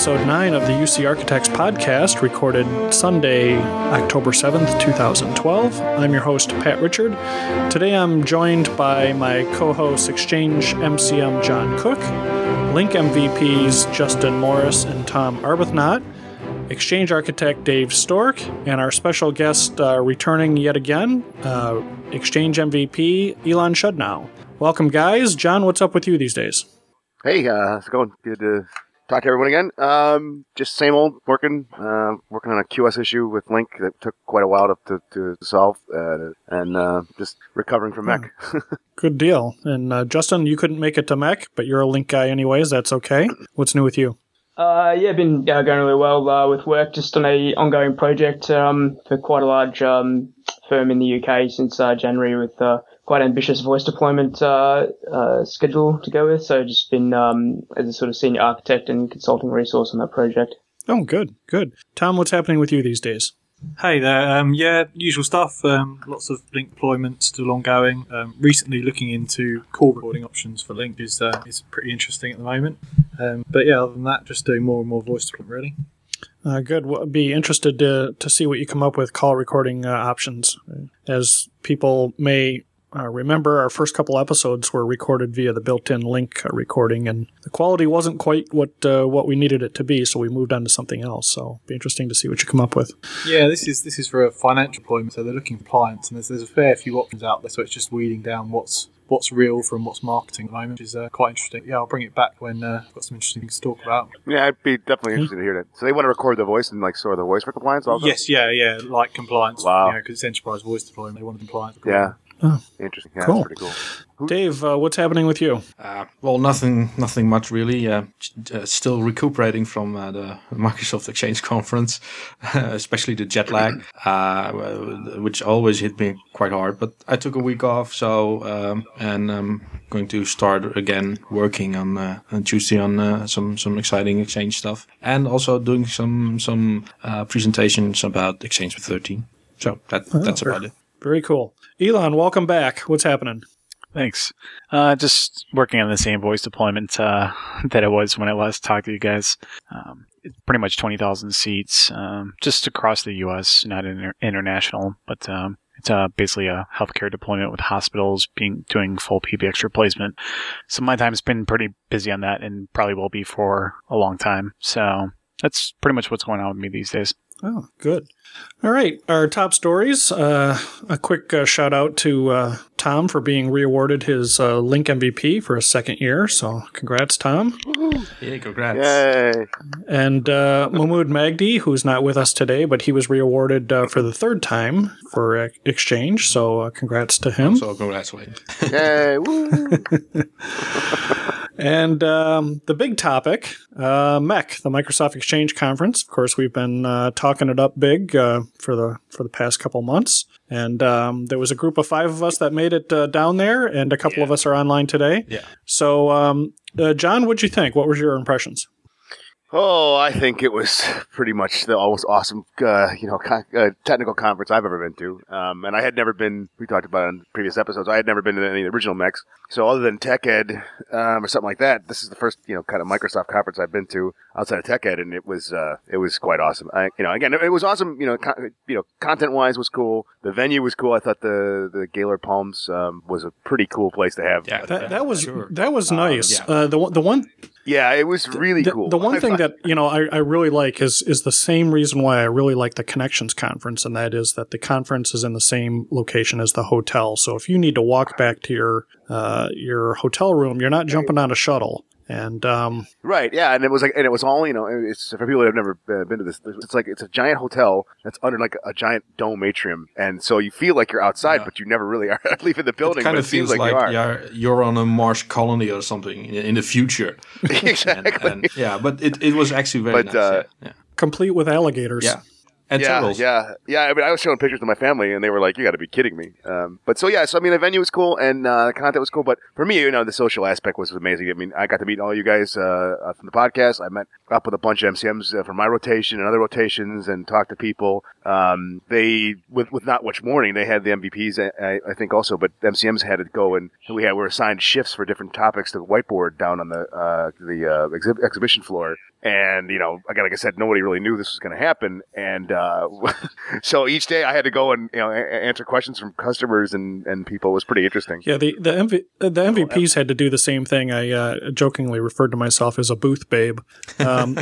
episode 9 of the UC Architects podcast, recorded Sunday, October 7th, 2012. I'm your host, Pat Richard. Today I'm joined by my co host, Exchange MCM John Cook, Lync MVPs Justin Morris and Tom Arbuthnot, Exchange Architect Dave Stork, and our special guest uh, returning yet again, uh, Exchange MVP Elan Shudnow. Welcome, guys. John, what's up with you these days? Hey, uh, how's it going? Good to talk to everyone again. Um, just same old working, uh, working on a QS issue with Lync that took quite a while to, to, to solve, uh, and uh, just recovering from MEC. Good deal. And uh, Justin, you couldn't make it to MEC, but you're a Lync guy anyways. That's okay. What's new with you? Uh, yeah, been uh, going really well uh, with work. Just on a ongoing project um, for quite a large um, firm in the UK since uh, January with uh, quite ambitious voice deployment uh, schedule to go with. So just been um, as a sort of senior architect and consulting resource on that project. Oh, good, good. Tom, what's happening with you these days? Hey there. Um, yeah, usual stuff. Um, lots of Lync deployments still ongoing. Um, recently, looking into call recording options for Lync is uh, is pretty interesting at the moment. Um, but yeah, other than that, just doing more and more voice deployment really. Uh, good. Well, be interested to to see what you come up with call recording uh, options, as people may uh, remember our first couple episodes were recorded via the built-in Lync uh, recording and the quality wasn't quite what uh, what we needed it to be so we moved on to something else so be interesting to see what you come up with yeah this is this is for a financial deployment so they're looking for clients and there's, there's a fair few options out there so it's just weeding down what's what's real from what's marketing at the moment, which is uh, quite interesting. Yeah, I'll bring it back when uh, I've got some interesting things to talk about. Yeah, I'd be definitely interested to hear that. So they want to record the voice and like store the voice for compliance also? Yes, yeah, yeah, like compliance. Wow. You know, because it's enterprise voice deployment, they want compliance. Yeah. Oh. Interesting. Yeah, Cool. that's pretty cool. dave uh, what's happening with you Uh, well, nothing, nothing much really. Uh, uh, still recuperating from uh, the Microsoft Exchange conference, especially the jet lag, uh, which always hit me quite hard. But I took a week off, so um, and I'm going to start again working on, uh, on Tuesday on uh, some some exciting Exchange stuff, and also doing some some uh, presentations about Exchange 13. So that that's about it. very cool elan welcome back what's happening Thanks. Uh, just working on the same voice deployment uh, that I was when I last talked to you guys. Um, pretty much 20,000 seats, um, just across the U.S., not inter- international, but um, it's uh, basically a healthcare deployment with hospitals being doing full PBX replacement. So my time's been pretty busy on that, and probably will be for a long time. So that's pretty much what's going on with me these days. Oh, good. All right. Our top stories. Uh, a quick uh, shout out to uh, Tom for being reawarded his uh, Lync MVP for a second year. So, congrats, Tom. Yeah, congrats. Yay. And uh, Mahmoud Magdy, who's not with us today, but he was reawarded uh, for the third time for uh, Exchange. So, uh, congrats to him. So congratulations. Yay. And um, the big topic, uh, MEC, the Microsoft Exchange Conference. Of course, we've been uh, talking it up big uh, for the for the past couple months. And um, there was a group of five of us that made it uh, down there, and a couple of us are online today. Yeah. So, um, uh, John, what'd you think? What were your impressions? Oh, I think it was pretty much the most awesome, uh, you know, con- uh, technical conference I've ever been to. Um, and I had never been. We talked about it in previous episodes. I had never been to any of the original MECs. So other than Tech Ed um, or something like that, this is the first, you know, kind of Microsoft conference I've been to outside of Tech Ed, and it was uh, it was quite awesome. I, you know, again, it was awesome. You know, con- you know, content wise was cool. The venue was cool. I thought the the Gaylord Palms um, was a pretty cool place to have. Yeah, That, that was sure. that was nice. yeah. Uh, the one- the one Yeah, it was really the, cool. the one thing thought- that you know I, I really like is is the same reason why I really like the Connections conference, and that is that the conference is in the same location as the hotel. So if you need to walk back to your uh, your hotel room, you're not jumping on a shuttle. And um, Right, yeah, and it was like, and it was all, you know, it's for people that have never uh, been to this. It's like it's a giant hotel that's under like a, giant dome atrium, and so you feel like you're outside, Yeah. but you never really are leaving the building. it kind but of it seems feels like, like, you are. you're, you're on a Mars colony or something in, in the future. And- exactly. and- yeah, but it, it was actually very But, nice. uh, yeah. complete with alligators. Yeah. And yeah, turtles. yeah, yeah. I mean, I was showing pictures to my family, and they were like, "You got to be kidding me." Um, but so yeah, so I mean, the venue was cool, and uh, the content was cool. But for me, you know, the social aspect was amazing. I mean, I got to meet all you guys uh, uh, from the podcast. I met up with a bunch of MCMs uh, from my rotation and other rotations, and talked to people. Um, they with with not much morning, they had the MVPs, I, I think also, but MCMs had to go and we had we were assigned shifts for different topics to the whiteboard down on the uh, the uh, exhi- exhibition floor. And you know, again, like I said, nobody really knew this was going to happen, and uh, so each day I had to go and you know a- answer questions from customers and, and people. It was pretty interesting. Yeah, the the, MV, uh, the MVPs had to do the same thing. I uh, jokingly referred to myself as a booth babe, um,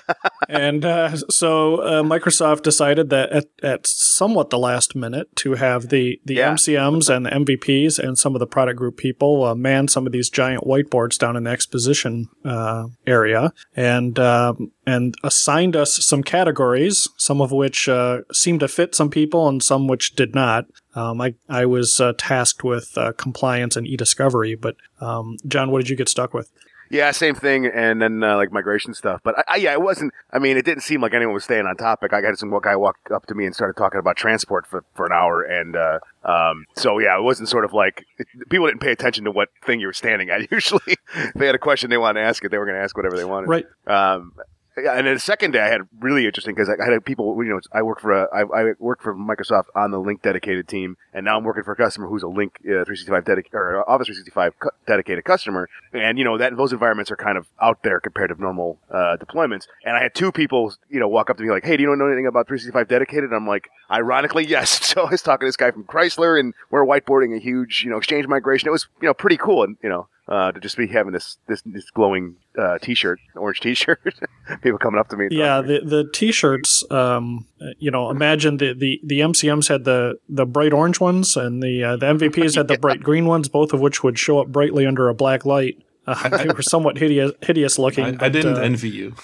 and uh, so uh, Microsoft decided that at, at somewhat the last minute to have the the Yeah. MCMs and the MVPs and some of the product group people uh, man some of these giant whiteboards down in the exposition uh, area and um, and assigned us some categories, some of which uh, seemed to fit some people and some which did not. Um, I I was uh, tasked with uh, compliance and e-discovery, but um, John, what did you get stuck with? Yeah, same thing, and then uh, like migration stuff. But I, I, yeah, it wasn't. I mean, it didn't seem like anyone was staying on topic. I had some guy walk up to me and started talking about transport for, for an hour, and uh, um, so yeah, it wasn't sort of like people didn't pay attention to what thing you were standing at. Usually, if they had a question they wanted to ask it, they were going to ask whatever they wanted. Right. Um, and then the second day I had really interesting because I had people. You know, I work for a, I, I work for Microsoft on the Lync dedicated team, and now I'm working for a customer who's a Lync uh, 365 dedicated or Office 365 cu- dedicated customer, and you know that those environments are kind of out there compared to normal uh, deployments. And I had two people, you know, walk up to me like, "Hey, do you know anything about 365 dedicated?" And I'm like, ironically, yes. So I was talking to this guy from Chrysler, and we're whiteboarding a huge, you know, exchange migration. It was, you know, pretty cool, and you know, uh, to just be having this this, this glowing uh, T-shirt, orange T-shirt. People coming up to me. and Yeah, talking me. the the t-shirts. Um, you know, imagine the, the, the MCMs had the, the bright orange ones, and the uh, the MVPs had the bright green ones, both of which would show up brightly under a black light. Uh, they were somewhat hideous hideous looking. I, I didn't uh, envy you.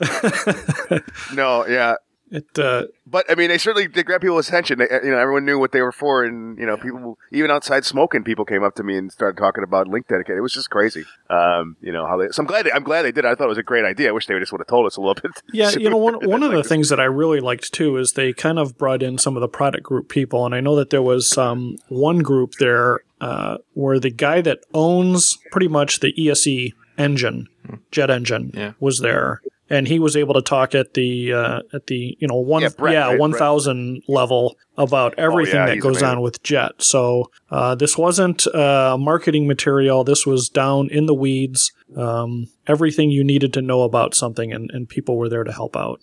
no, yeah. It. Uh, But I mean, they certainly they grabbed people's attention. They, you know, everyone knew what they were for, and you know, people even outside smoking, people came up to me and started talking about Lync Dedicated. It was just crazy. Um, you know how they. So I'm glad. They, I'm glad they did. it. I thought it was a great idea. I wish they just would have told us a little bit. Yeah, you know, one one of the Like, things that I really liked too is they kind of brought in some of the product group people, and I know that there was um, one group there uh, where the guy that owns pretty much the ESE engine, jet engine, Yeah. was there, and he was able to talk at the uh, at the you know one Yeah, yeah, right, one thousand level about everything yeah, that goes amazing. on with jet. So uh, this wasn't uh, marketing material. This was down in the weeds. Um, everything you needed to know about something, and, and people were there to help out.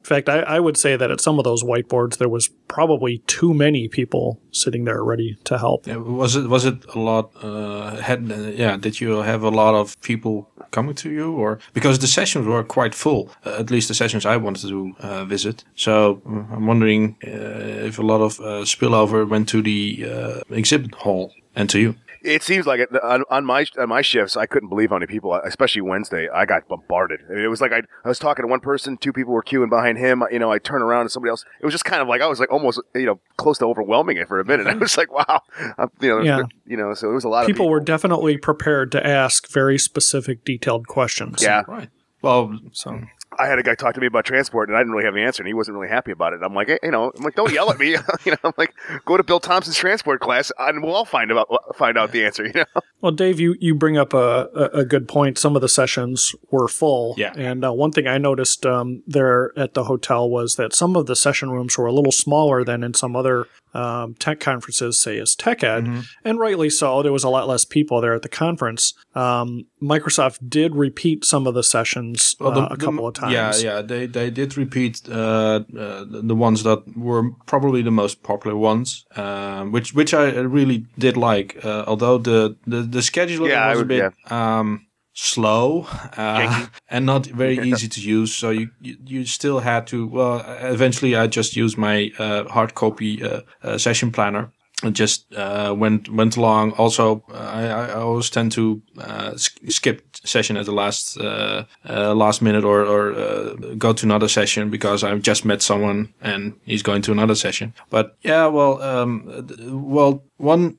In fact, I, I would say that at some of those whiteboards, there was probably too many people sitting there ready to help. Yeah, was it was it a lot? Uh, had uh, yeah? Did you have a lot of people coming to you, or because the sessions were quite full? Uh, at least the sessions I wanted to uh, visit. So uh, I'm wondering uh, if a lot of uh, spillover went to the exhibit hall and to you. It seems like it, on, on my on my shifts, I couldn't believe how many people, especially Wednesday, I got bombarded. I mean, it was like I, I was talking to one person, two people were queuing behind him. You know, I turn around and somebody else. It was just kind of like I was like almost you know close to overwhelming it for a minute. I was like, wow, I'm, you know, Yeah. you know. So it was a lot of People people. were definitely prepared to ask very specific, detailed questions. Yeah, Right. Well, So I had a guy talk to me about transport, and I didn't really have the answer, and he wasn't really happy about it. I'm like, hey, you know, I'm like, don't yell at me. you know, I'm like, go to Bill Thompson's transport class, and we'll all find out find out the answer. You know. Well, Dave, you, you bring up a, a, a good point. Some of the sessions were full. Yeah. And uh, one thing I noticed um, there at the hotel was that some of the session rooms were a little smaller than in some other um, tech conferences, say as Tech Ed. Mm-hmm. And rightly so. There was a lot less people there at the conference. Um, Microsoft did repeat some of the sessions Well, the- uh, a the- couple of times. Yeah, yeah, they they did repeat uh, uh, the the ones that were probably the most popular ones, um, which which I really did like. Uh, although the the the schedule Yeah, I was a would- bit um, slow uh, and not very easy to use, so you, you you still had to. Well, eventually I just used my uh, hard copy uh, uh, session planner. And just uh, went went along. Also, uh, I, I always tend to uh, skip session at the last uh, uh, last minute or, or uh, go to another session because I've just met someone and he's going to another session. But yeah, well, um, well, one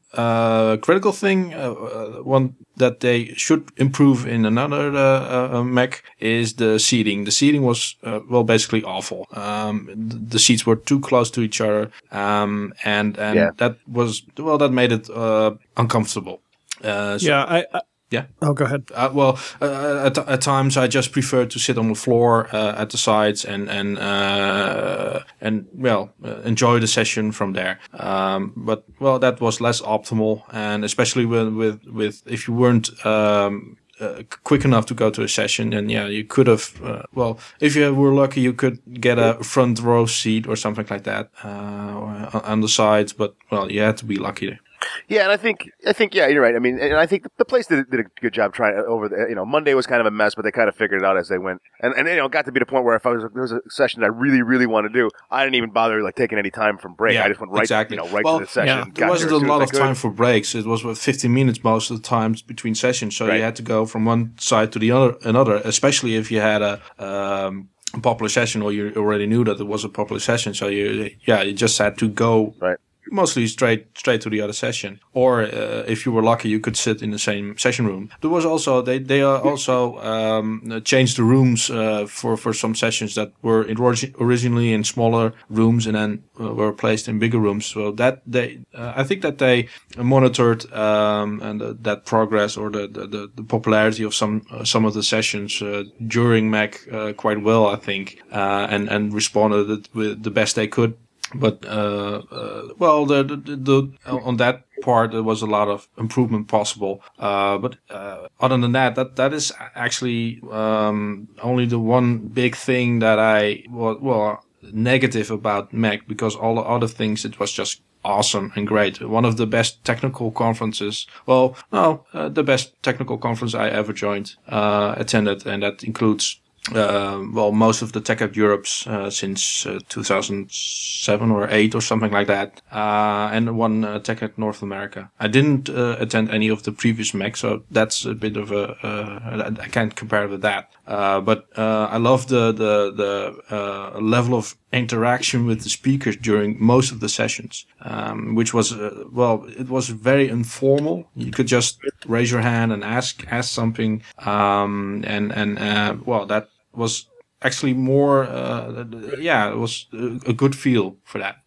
critical thing, one that they should improve in another uh, uh, MEC is the seating. The seating was uh, well basically awful. Um, the seats were too close to each other, um, and and yeah. that was well that made it uncomfortable. So yeah, I, I yeah. Oh, go ahead. Uh, well, uh, at, at, times I just prefer to sit on the floor uh, at the sides and and and well enjoy the session from there. Um, but well, that was less optimal, and especially with with, with if you weren't um, uh, quick enough to go to a session, and yeah, you could have. Uh, well, if you were lucky, you could get a front row seat or something like that uh, on the sides. But well, you had to be lucky. Yeah, and I think I think yeah, you're right. I mean, and I think the place did, did a good job trying over the you know Monday was kind of a mess, but they kind of figured it out as they went, and and you know got to be the point where if I was there was a session that I really really want to do, I didn't even bother like taking any time from break. Yeah, I just went right exactly. you know right well, to the session. Yeah. There wasn't a lot of time for breaks. It was 15 minutes most of the times between sessions, so right. you had to go from one side to the other another, especially if you had a. Um, popular session or you already knew that it was a popular session so you yeah you just had to go right mostly straight straight to the other session. Or uh, if you were lucky, you could sit in the same session room. There was also they they also um, changed the rooms uh, for for some sessions that were originally in smaller rooms and then uh, were placed in bigger rooms. So that they uh, I think that they monitored um, and uh, that progress or the, the, the popularity of some uh, some of the sessions during MEC quite well. I think and and responded with the best they could but uh, uh, well, the, the, the, on that part there was a lot of improvement possible. Uh, but uh, other than that, that that is actually um, only the one big thing that I was well negative about MEC because all the other things it was just awesome and great. One of the best technical conferences. Well, no, uh, the best technical conference I ever joined, uh, attended, and that includes uh, well, most of the TechEd Europes uh, since uh, 2007 or 8 or something like that, uh, and one uh, TechEd North America. I didn't uh, attend any of the previous MEC, so that's a bit of a I can't compare with that. But I love the the the level of interaction with the speakers during most of the sessions, um, which was well, it was very informal. You could just raise your hand and ask ask something, um, and and well that was actually more, uh, yeah, it was a good feel for that.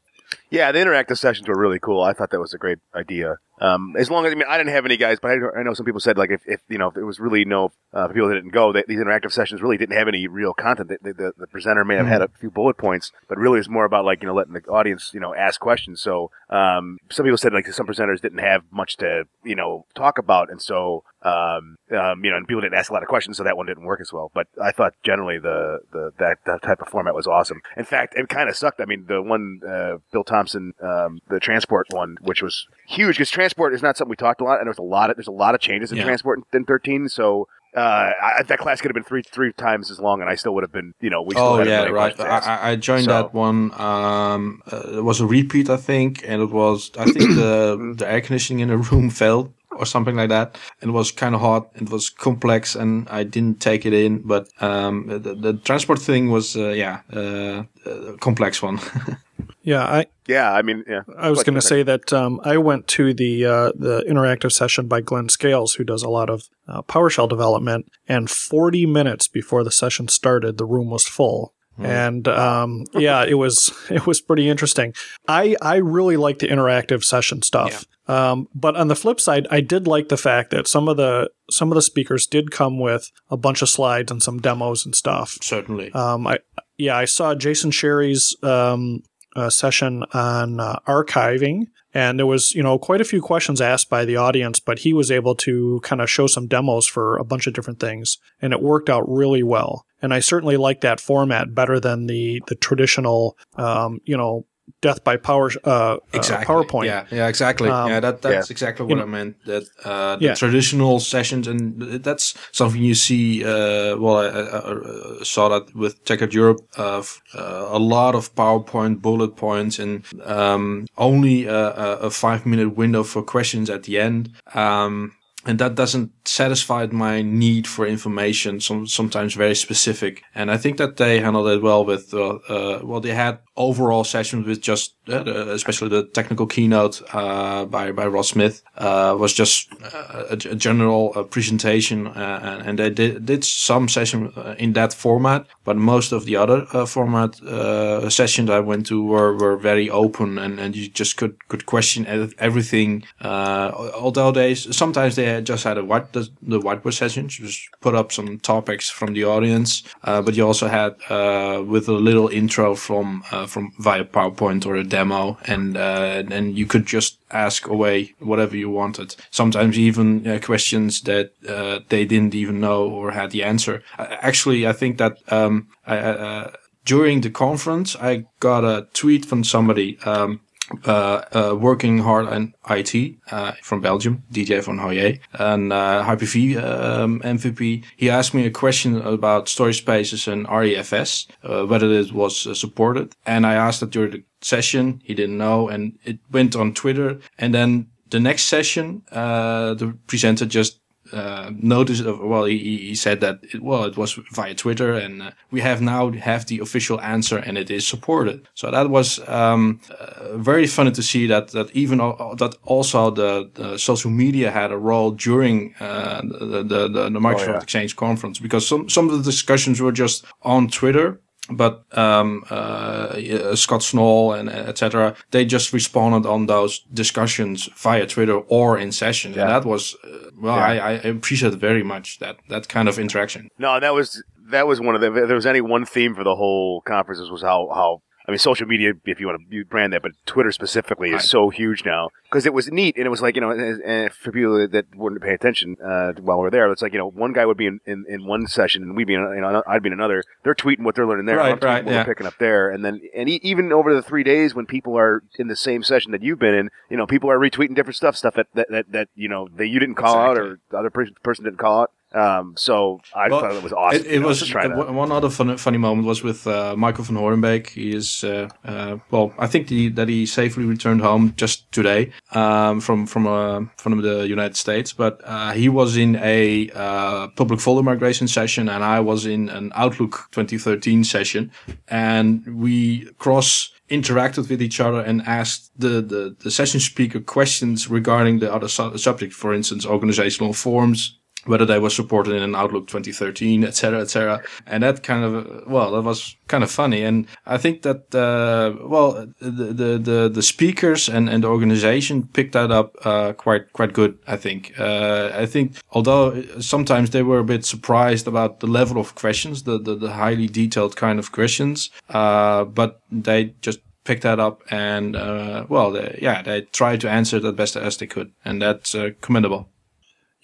Yeah, the interactive sessions were really cool. I thought that was a great idea. Um, as long as I mean, I didn't have any guys, but I, I know some people said like if, if you know if it was really no uh, people that didn't go, they, these interactive sessions really didn't have any real content. The, the, the presenter may have mm-hmm. had a few bullet points, but really it's more about like you know letting the audience you know ask questions. So um, some people said like some presenters didn't have much to you know talk about, and so um, um, you know, and people didn't ask a lot of questions, so that one didn't work as well. But I thought generally the, the that, that type of format was awesome. In fact, it kind of sucked. I mean, the one uh, Bill Thompson, um, the transport one, which was huge because transport is not something we talked a lot, and there's a lot of there's a lot of changes in yeah. transport in, in 13. So uh, I, that class could have been three three times as long, and I still would have been, you know, we. oh yeah, right. I, I, joined so. that one. Um, uh, it was a repeat, I think, and it was I think the the air conditioning in the room failed or something like that. It was kind of hard. It was complex, and I didn't take it in. But um, the, the, transport thing was, uh, yeah, uh, a complex one. yeah, I. Yeah, I mean, yeah. I was going to say that um, I went to the uh, the interactive session by Glen Scales, who does a lot of uh, PowerShell development, and 40 minutes before the session started, the room was full. Hmm. And um, yeah, it was it was pretty interesting. I I really like the interactive session stuff. Um, but on the flip side, I did like the fact that some of the some of the speakers did come with a bunch of slides and some demos and stuff. Certainly. Um, I yeah, I saw Jason Sherry's um, uh, session on uh, archiving, and there was you know quite a few questions asked by the audience, but he was able to kind of show some demos for a bunch of different things, and it worked out really well. And I certainly like that format better than the the traditional, um, you know, death by power uh, exactly. uh, PowerPoint. Yeah, yeah, exactly. Um, yeah, that that's yeah. exactly You what I meant. That uh, the Yeah. traditional sessions, and that's something you see. Uh, well, I, I, I saw that with TechEd Europe. Uh, uh, a lot of PowerPoint bullet points, and um, only a, a, a five-minute window for questions at the end. Um, and that doesn't satisfy my need for information. Some sometimes very specific, and I think that they handled it well. With uh, uh, well, they had overall sessions with just, uh, especially the technical keynote uh, by by Ross Smith uh, was just uh, a, a general uh, presentation, uh, and, and they did, did some session in that format. But most of the other format uh, sessions I went to were, were very open, and, and you just could could question everything. Uh, although they sometimes they had just had a white the, the whiteboard session, just put up some topics from the audience, uh, but you also had uh, with a little intro from uh, from via PowerPoint or a demo, and uh, and you could just ask away whatever you wanted. Sometimes even uh, questions that uh, they didn't even know or had the answer. Uh, actually, I think that um, I, uh, during the conference, I got a tweet from somebody. Um, uh, uh, working hard on IT uh, from Belgium, DJ van Hoye, and uh, HyperV um, MVP. He asked me a question about storage spaces and REFS, uh, whether it was uh, supported. And I asked that during the session. He didn't know, and it went on Twitter. And then the next session, uh, the presenter just uh, noticed. Uh, well, he, he said that it, well, it was via Twitter, and uh, we have now have the official answer, and it is supported. So that was um, uh, very funny to see that that even that also the, the social media had a role during uh, the, the the the Microsoft yeah. Exchange conference because some some of the discussions were just on Twitter but um, uh, Scott Schnoll and etc. They just responded on those discussions via Twitter or in session, Yeah. and that was uh, well, Yeah. I, I appreciate very much that that kind of interaction. No, that was that was one of the. If there was any one theme for the whole conferences was how how. I mean, social media, if you want to brand that, but Twitter specifically is so huge now because it was neat and it was like you know, and, and for people that wouldn't pay attention uh, while we're there, it's like you know, one guy would be in, in, in one session and we'd be in, you know, I'd be in another. They're tweeting what they're learning there, Right, I'm right, what yeah. we're picking up there, and then and e- even over the three days when people are in the same session that you've been in, you know, people are retweeting different stuff, stuff that that that, that you know that you didn't call out or the other person didn't call out. Um, so I Well, thought it was awesome. It, it know, was just trying to- uh, one other fun, funny moment was with uh, Michael Van Horenbeeck. He is uh, uh, well, I think the, that he safely returned home just today um, from from uh, from the United States. But uh, he was in a uh, public folder migration session, and I was in an Outlook 2013 session, and we cross interacted with each other and asked the, the, the session speaker questions regarding the other su- subject, for instance, organizational forms, whether they were supported in an Outlook 2013, et cetera, et cetera. And that kind of, well, that was kind of funny. And I think that, uh, well, the, the, the, the speakers and, and the organization picked that up, uh, quite, quite good, I think. Uh, I think, although sometimes they were a bit surprised about the level of questions, the, the, the highly detailed kind of questions, uh, but they just picked that up and, uh, well, they, yeah, they tried to answer it as best as they could. And that's, uh, commendable.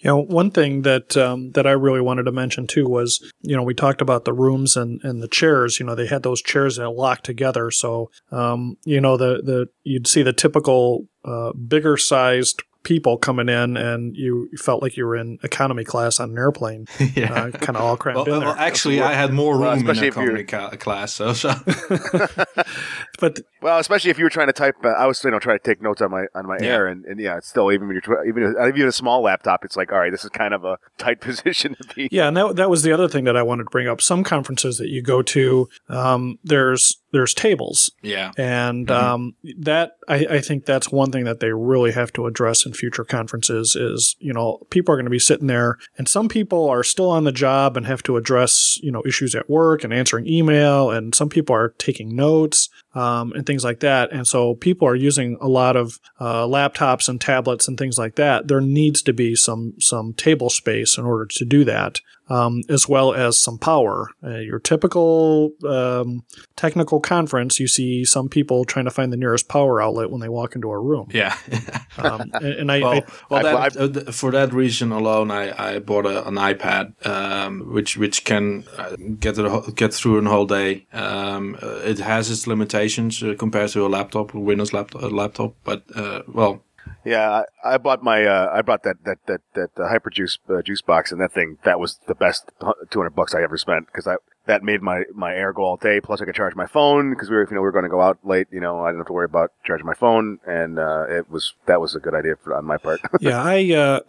You know, one thing that um, that I really wanted to mention too was, you know, we talked about the rooms and, and the chairs. You know, they had those chairs that locked together, so um, you know the the you'd see the typical uh, bigger sized people coming in, and you felt like you were in economy class on an airplane, yeah. uh, kind of all crammed Well, in well, there. actually, I had more Well, room in especially if economy ca- class, so, so but Well, especially if you were trying to type, uh, I was you know trying to take notes on my on my Yeah. air, and, and yeah, it's still even when you're tr- even even a small laptop, it's like all right, this is kind of a tight position to be. Yeah, and that that was the other thing that I wanted to bring up. Some conferences that you go to, um, there's there's tables, yeah, and Mhm. um, that I, I think that's one thing that they really have to address in future conferences. Is you know people are going to be sitting there, and some people are still on the job and have to address you know issues at work and answering email, and some people are taking notes. Um, and things like that. And so people are using a lot of uh, laptops and tablets and things like that. There needs to be some some table space in order to do that. Um, as well as some power. Uh, your typical um, technical conference, you see some people trying to find the nearest power outlet when they walk into a room. Yeah. Um, and, and I, well, I well that, uh, for that reason alone, I, I bought a, an iPad, um, which which can uh, get a get through a whole day. Um, uh, it has its limitations compared to a laptop, a Windows laptop, a laptop. But uh, well, Yeah, I, I bought my uh, I bought that that that that uh, hyperjuice uh, juice box, and that thing that was the best two hundred bucks I ever spent because I that made my my air go all day. Plus, I could charge my phone because we were you know we were going to go out late. You know, I didn't have to worry about charging my phone, and uh, it was that was a good idea for, on my part. yeah, I uh,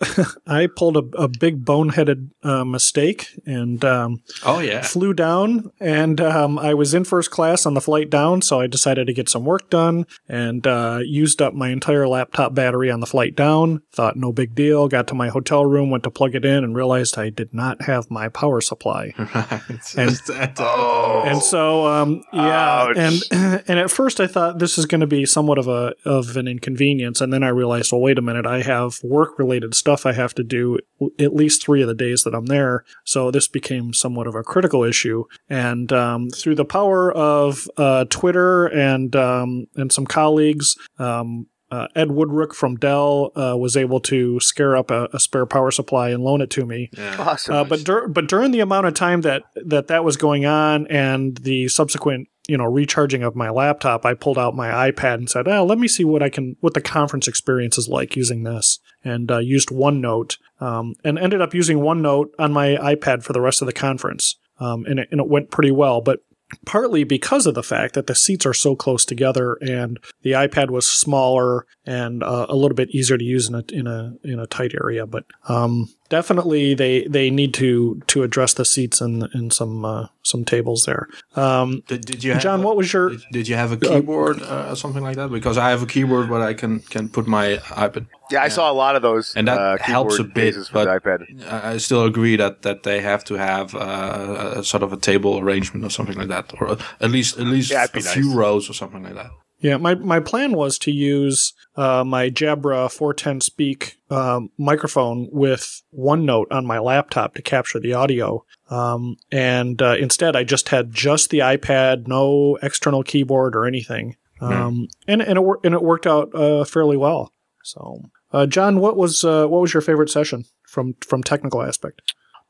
I pulled a, a big boneheaded uh, mistake and um, oh yeah, flew down, and um, I was in first class on the flight down, so I decided to get some work done and uh, used up my entire laptop battery on the flight down. Thought no big deal. Got to my hotel room, went to plug it in, and realized I did not have my power supply. right. And- That, oh, And so, um, yeah, Ouch. and and at first I thought this is going to be somewhat of a of an inconvenience, and then I realized, well, wait a minute, I have work related stuff I have to do at least three of the days that I'm there, so this became somewhat of a critical issue. And um, through the power of uh, Twitter and um, and some colleagues. Um, uh, Ed Woodrick from Dell uh, was able to scare up a, a spare power supply and loan it to me. yeah. awesome. Uh, but dur- but during the amount of time that, that that was going on and the subsequent you know recharging of my laptop, I pulled out my iPad and said, "Oh, let me see what I can what the conference experience is like using this." And uh, used OneNote um, and ended up using OneNote on my iPad for the rest of the conference, um, and it, and it went pretty well. But partly because of the fact that the seats are so close together and the iPad was smaller and uh, a little bit easier to use in a in a in a tight area. But um, definitely they they need to to address the seats and and some uh, some tables there. Um, Did, did you have John, a- what was your Did, did you have a keyboard uh, or something like that? Because I have a keyboard, but I can can put my iPad. yeah, I saw a lot of those, And that uh, helps a keyboard bit, cases the but- iPad. I I still agree that, that they have to have uh, a sort of a table arrangement or something like that, or at least at least Yeah, a that'd few rows or something like that. Yeah, my, my plan was to use uh, my Jabra 410 Speak um, microphone with OneNote on my laptop to capture the audio. Um, and uh, instead, I just had just the iPad, no external keyboard or anything. Um, and and it, and it worked out uh, fairly well. So, uh, John, what was uh, what was your favorite session from from technical aspect?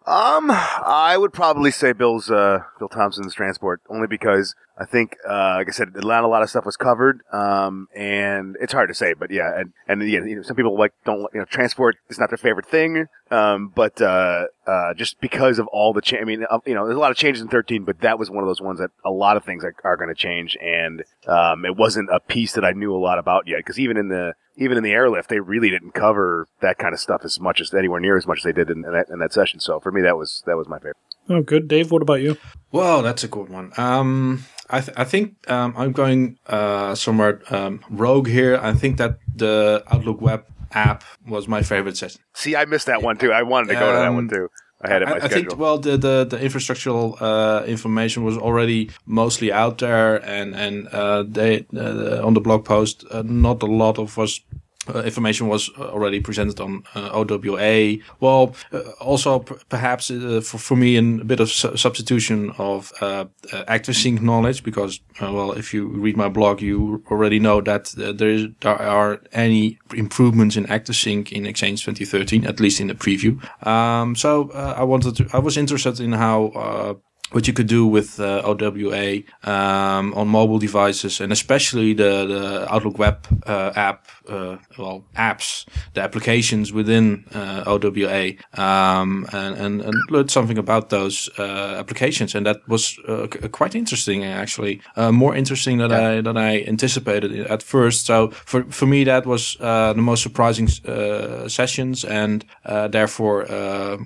Um, I would probably say Bill's uh, Bill Thompson's transport only because I think, uh, like I said, Atlanta, a lot of stuff was covered. Um, and it's hard to say, but yeah, and and yeah, you know, some people like don't you know transport is not their favorite thing. Um, but uh, uh, just because of all the change, I mean, uh, you know, there's a lot of changes in 13, but that was one of those ones that a lot of things are, are going to change, and um, it wasn't a piece that I knew a lot about yet because even in the even in the airlift, they really didn't cover that kind of stuff as much as anywhere near as much as they did in, in, that, in that session. So for me, that was that was my favorite. Oh, good, Dave. What about you? Well, that's a good one. Um, I, th- I think um, I'm going uh, somewhere um, rogue here. I think that the Outlook web app was my favorite session. See, I missed that one too. I wanted to go to that Um, one too. I had it my I, I think well the the, the infrastructural uh, information was already mostly out there, and and uh, they uh, on the blog post uh, not a lot of was. Uh, information was already presented on uh, OWA. Well, uh, also p- perhaps uh, for, for me in a bit of su- substitution of uh, uh, ActiveSync knowledge because, uh, well, if you read my blog, you already know that uh, there, is, there are any improvements in ActiveSync in Exchange 2013, at least in the preview. Um, so uh, I wanted to, I was interested in how uh, what you could do with uh, OWA um, on mobile devices, and especially the, the Outlook Web uh, app, uh, well, apps, the applications within uh, OWA, um, and, and, and learned something about those uh, applications, and that was uh, quite interesting actually, uh, more interesting than I than I anticipated at first. So for for me, that was uh, the most surprising uh, sessions, and uh, therefore, uh,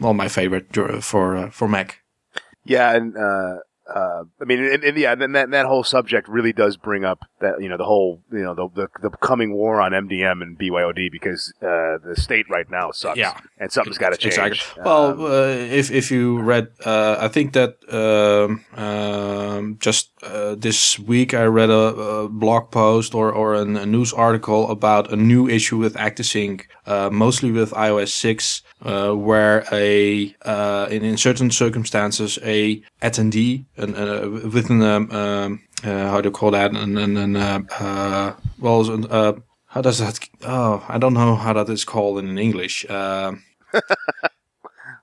well, my favorite for uh, for MEC. Yeah, and uh, uh, I mean, and, and yeah, and that that whole subject really does bring up that you know the whole you know the the, the coming war on MDM and BYOD because uh, the state right now sucks. Yeah. and something's got to change. Exactly. Well, Um, uh, if if you read, uh, I think that um, um, just uh, this week I read a, a blog post or or an, a news article about a new issue with ActiveSync uh, mostly with iOS 6, uh, where a uh, in, in certain circumstances a attendee and uh, within um, um, uh, how do you call that and and, uh, uh, well uh, how does that oh I don't know how that is called in English.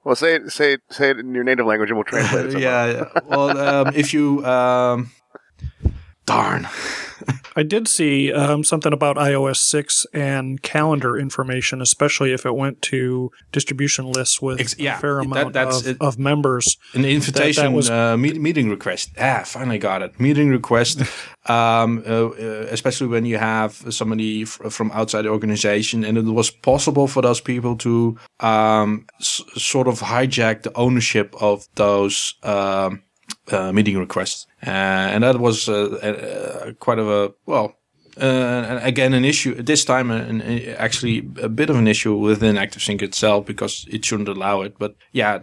Well, say it, say it, say it in your native language, and we'll translate it. yeah, yeah. Well, um, if you um, darn. I did see um, something about iOS 6 and calendar information, especially if it went to distribution lists with Ex- yeah, a fair that- amount that's of, it. of members. An invitation was- uh, meet, meeting request. Ah, finally got it. Meeting request. um, uh, uh, especially when you have somebody f- from outside the organization, and it was possible for those people to um, s- sort of hijack the ownership of those um, uh, meeting requests, uh, and that was uh, uh, quite of a well. Again, an issue this time, an, an- actually a bit of an issue within ActiveSync itself because it shouldn't allow it. But yeah,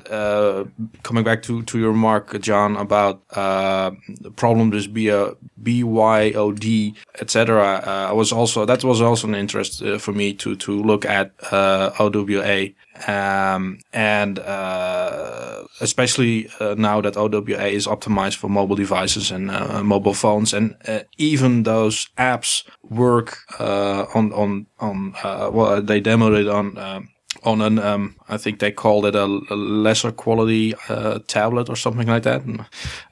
coming back to, to your remark, John, about the problem is B- uh, BYOD, etc. I was also that was also an interest for me to to look at OWA. Um, and uh, especially uh, now that OWA is optimized for mobile devices and uh, mobile phones, and uh, even those apps work uh, on on on uh, well they demoed it on. On an, um, I think they called it a, a lesser quality uh, tablet or something like that.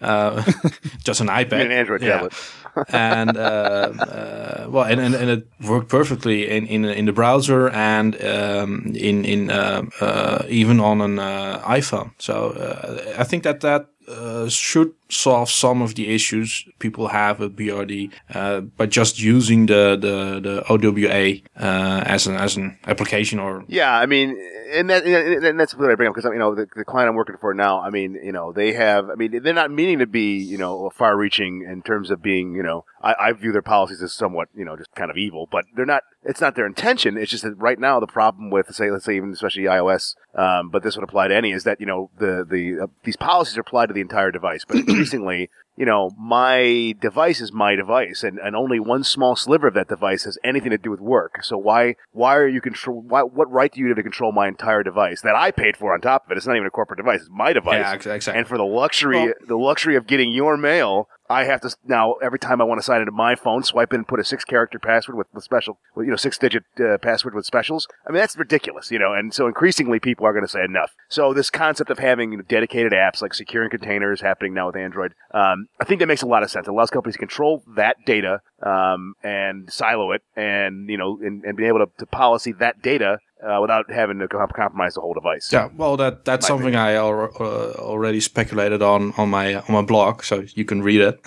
Uh, just an iPad, An Android Yeah tablet. and uh, uh, well, and, and, and it worked perfectly in in, in the browser and um, in in uh, uh, even on an uh, iPhone. So uh, I think that that uh, should solve some of the issues people have with BYOD uh, by just using the the, the OWA uh, as an as an application or Yeah, I mean, and that and that's what I bring up because you know the, the client I'm working for now. I mean, you know, they have. I mean, they're not meaning to be you know far-reaching in terms of being you know. I, I view their policies as somewhat you know just kind of evil, but they're not. It's not their intention. It's just that right now the problem with say let's say even especially iOS, um, but this would apply to any is that you know the the uh, these policies are applied to the entire device, but increasingly you know, my device is my device, and, and only one small sliver of that device has anything to do with work. So why why are you control? Why, what right do you have to control my entire device that I paid for on top of it? It's not even a corporate device; it's my device. yeah, exactly. And for the luxury, Well- the luxury of getting your mail, I have to now every time I want to sign into my phone, swipe in and put a six-character password with, with special, you know, six-digit uh, password with specials. I mean, that's ridiculous, you know. And so increasingly, people are going to say enough. So this concept of having you know, dedicated apps like securing containers happening now with Android, um, I think that makes a lot of sense. It allows companies to control that data um, and silo it, and you know, and, and be able to, to policy that data uh, without having to com- compromise the whole device. Yeah, well, that that's My something I al- uh, already speculated on on my on my blog, so you can read it.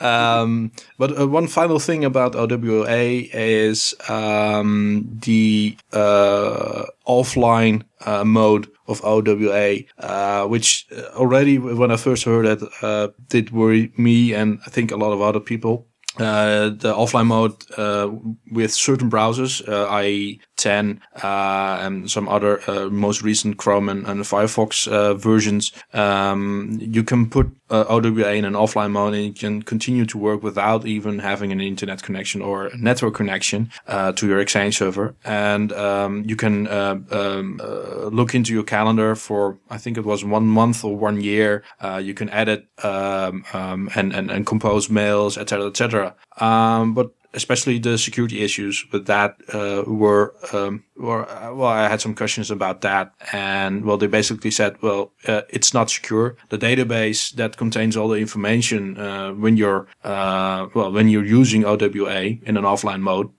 um, but uh, one final thing about OWA is um, the uh, offline uh, mode of OWA, uh, which already when I first heard it uh, did worry me and I think a lot of other people. Uh, the offline mode uh, with certain browsers, uh, IE, 10 uh, and some other uh, most recent Chrome and, and Firefox uh, versions, um, you can put uh, OWA in an offline mode and you can continue to work without even having an internet connection or network connection uh, to your Exchange server. And um, you can uh, um, look into your calendar for, I think it was one month or one year. You can edit um, um, and, and, and compose mails, etc., etc. Um, but especially the security issues with that uh, were um, were uh, well, I had some questions about that, and well, they basically said, well, uh, it's not secure. The database that contains all the information uh, when you're uh, well when you're using OWA in an offline mode,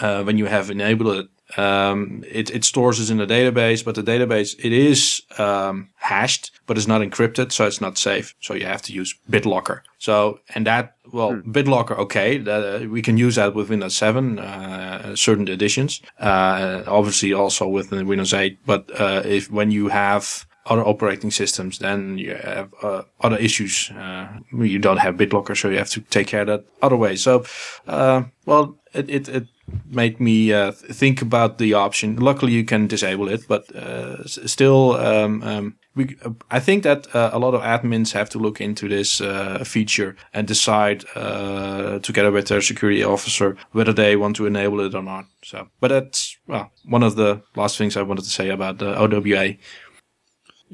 uh, when you have enabled it. Um, it, it stores it in the database, but the database, it is, um, hashed, but it's not encrypted. So it's not safe. So you have to use BitLocker. So, and that, well, BitLocker, okay, that, uh, we can use that with Windows 7, uh, certain editions, uh, obviously also with Windows 8. But, uh, if when you have other operating systems, then you have uh, other issues. Uh, you don't have BitLocker, so you have to take care of that other way. So, uh, well, it, it, it made me uh, think about the option. Luckily, you can disable it, but uh, s- still, um, um, we. Uh, I think that uh, a lot of admins have to look into this uh, feature and decide uh, together with their security officer whether they want to enable it or not. So, but that's well one of the last things I wanted to say about the OWA.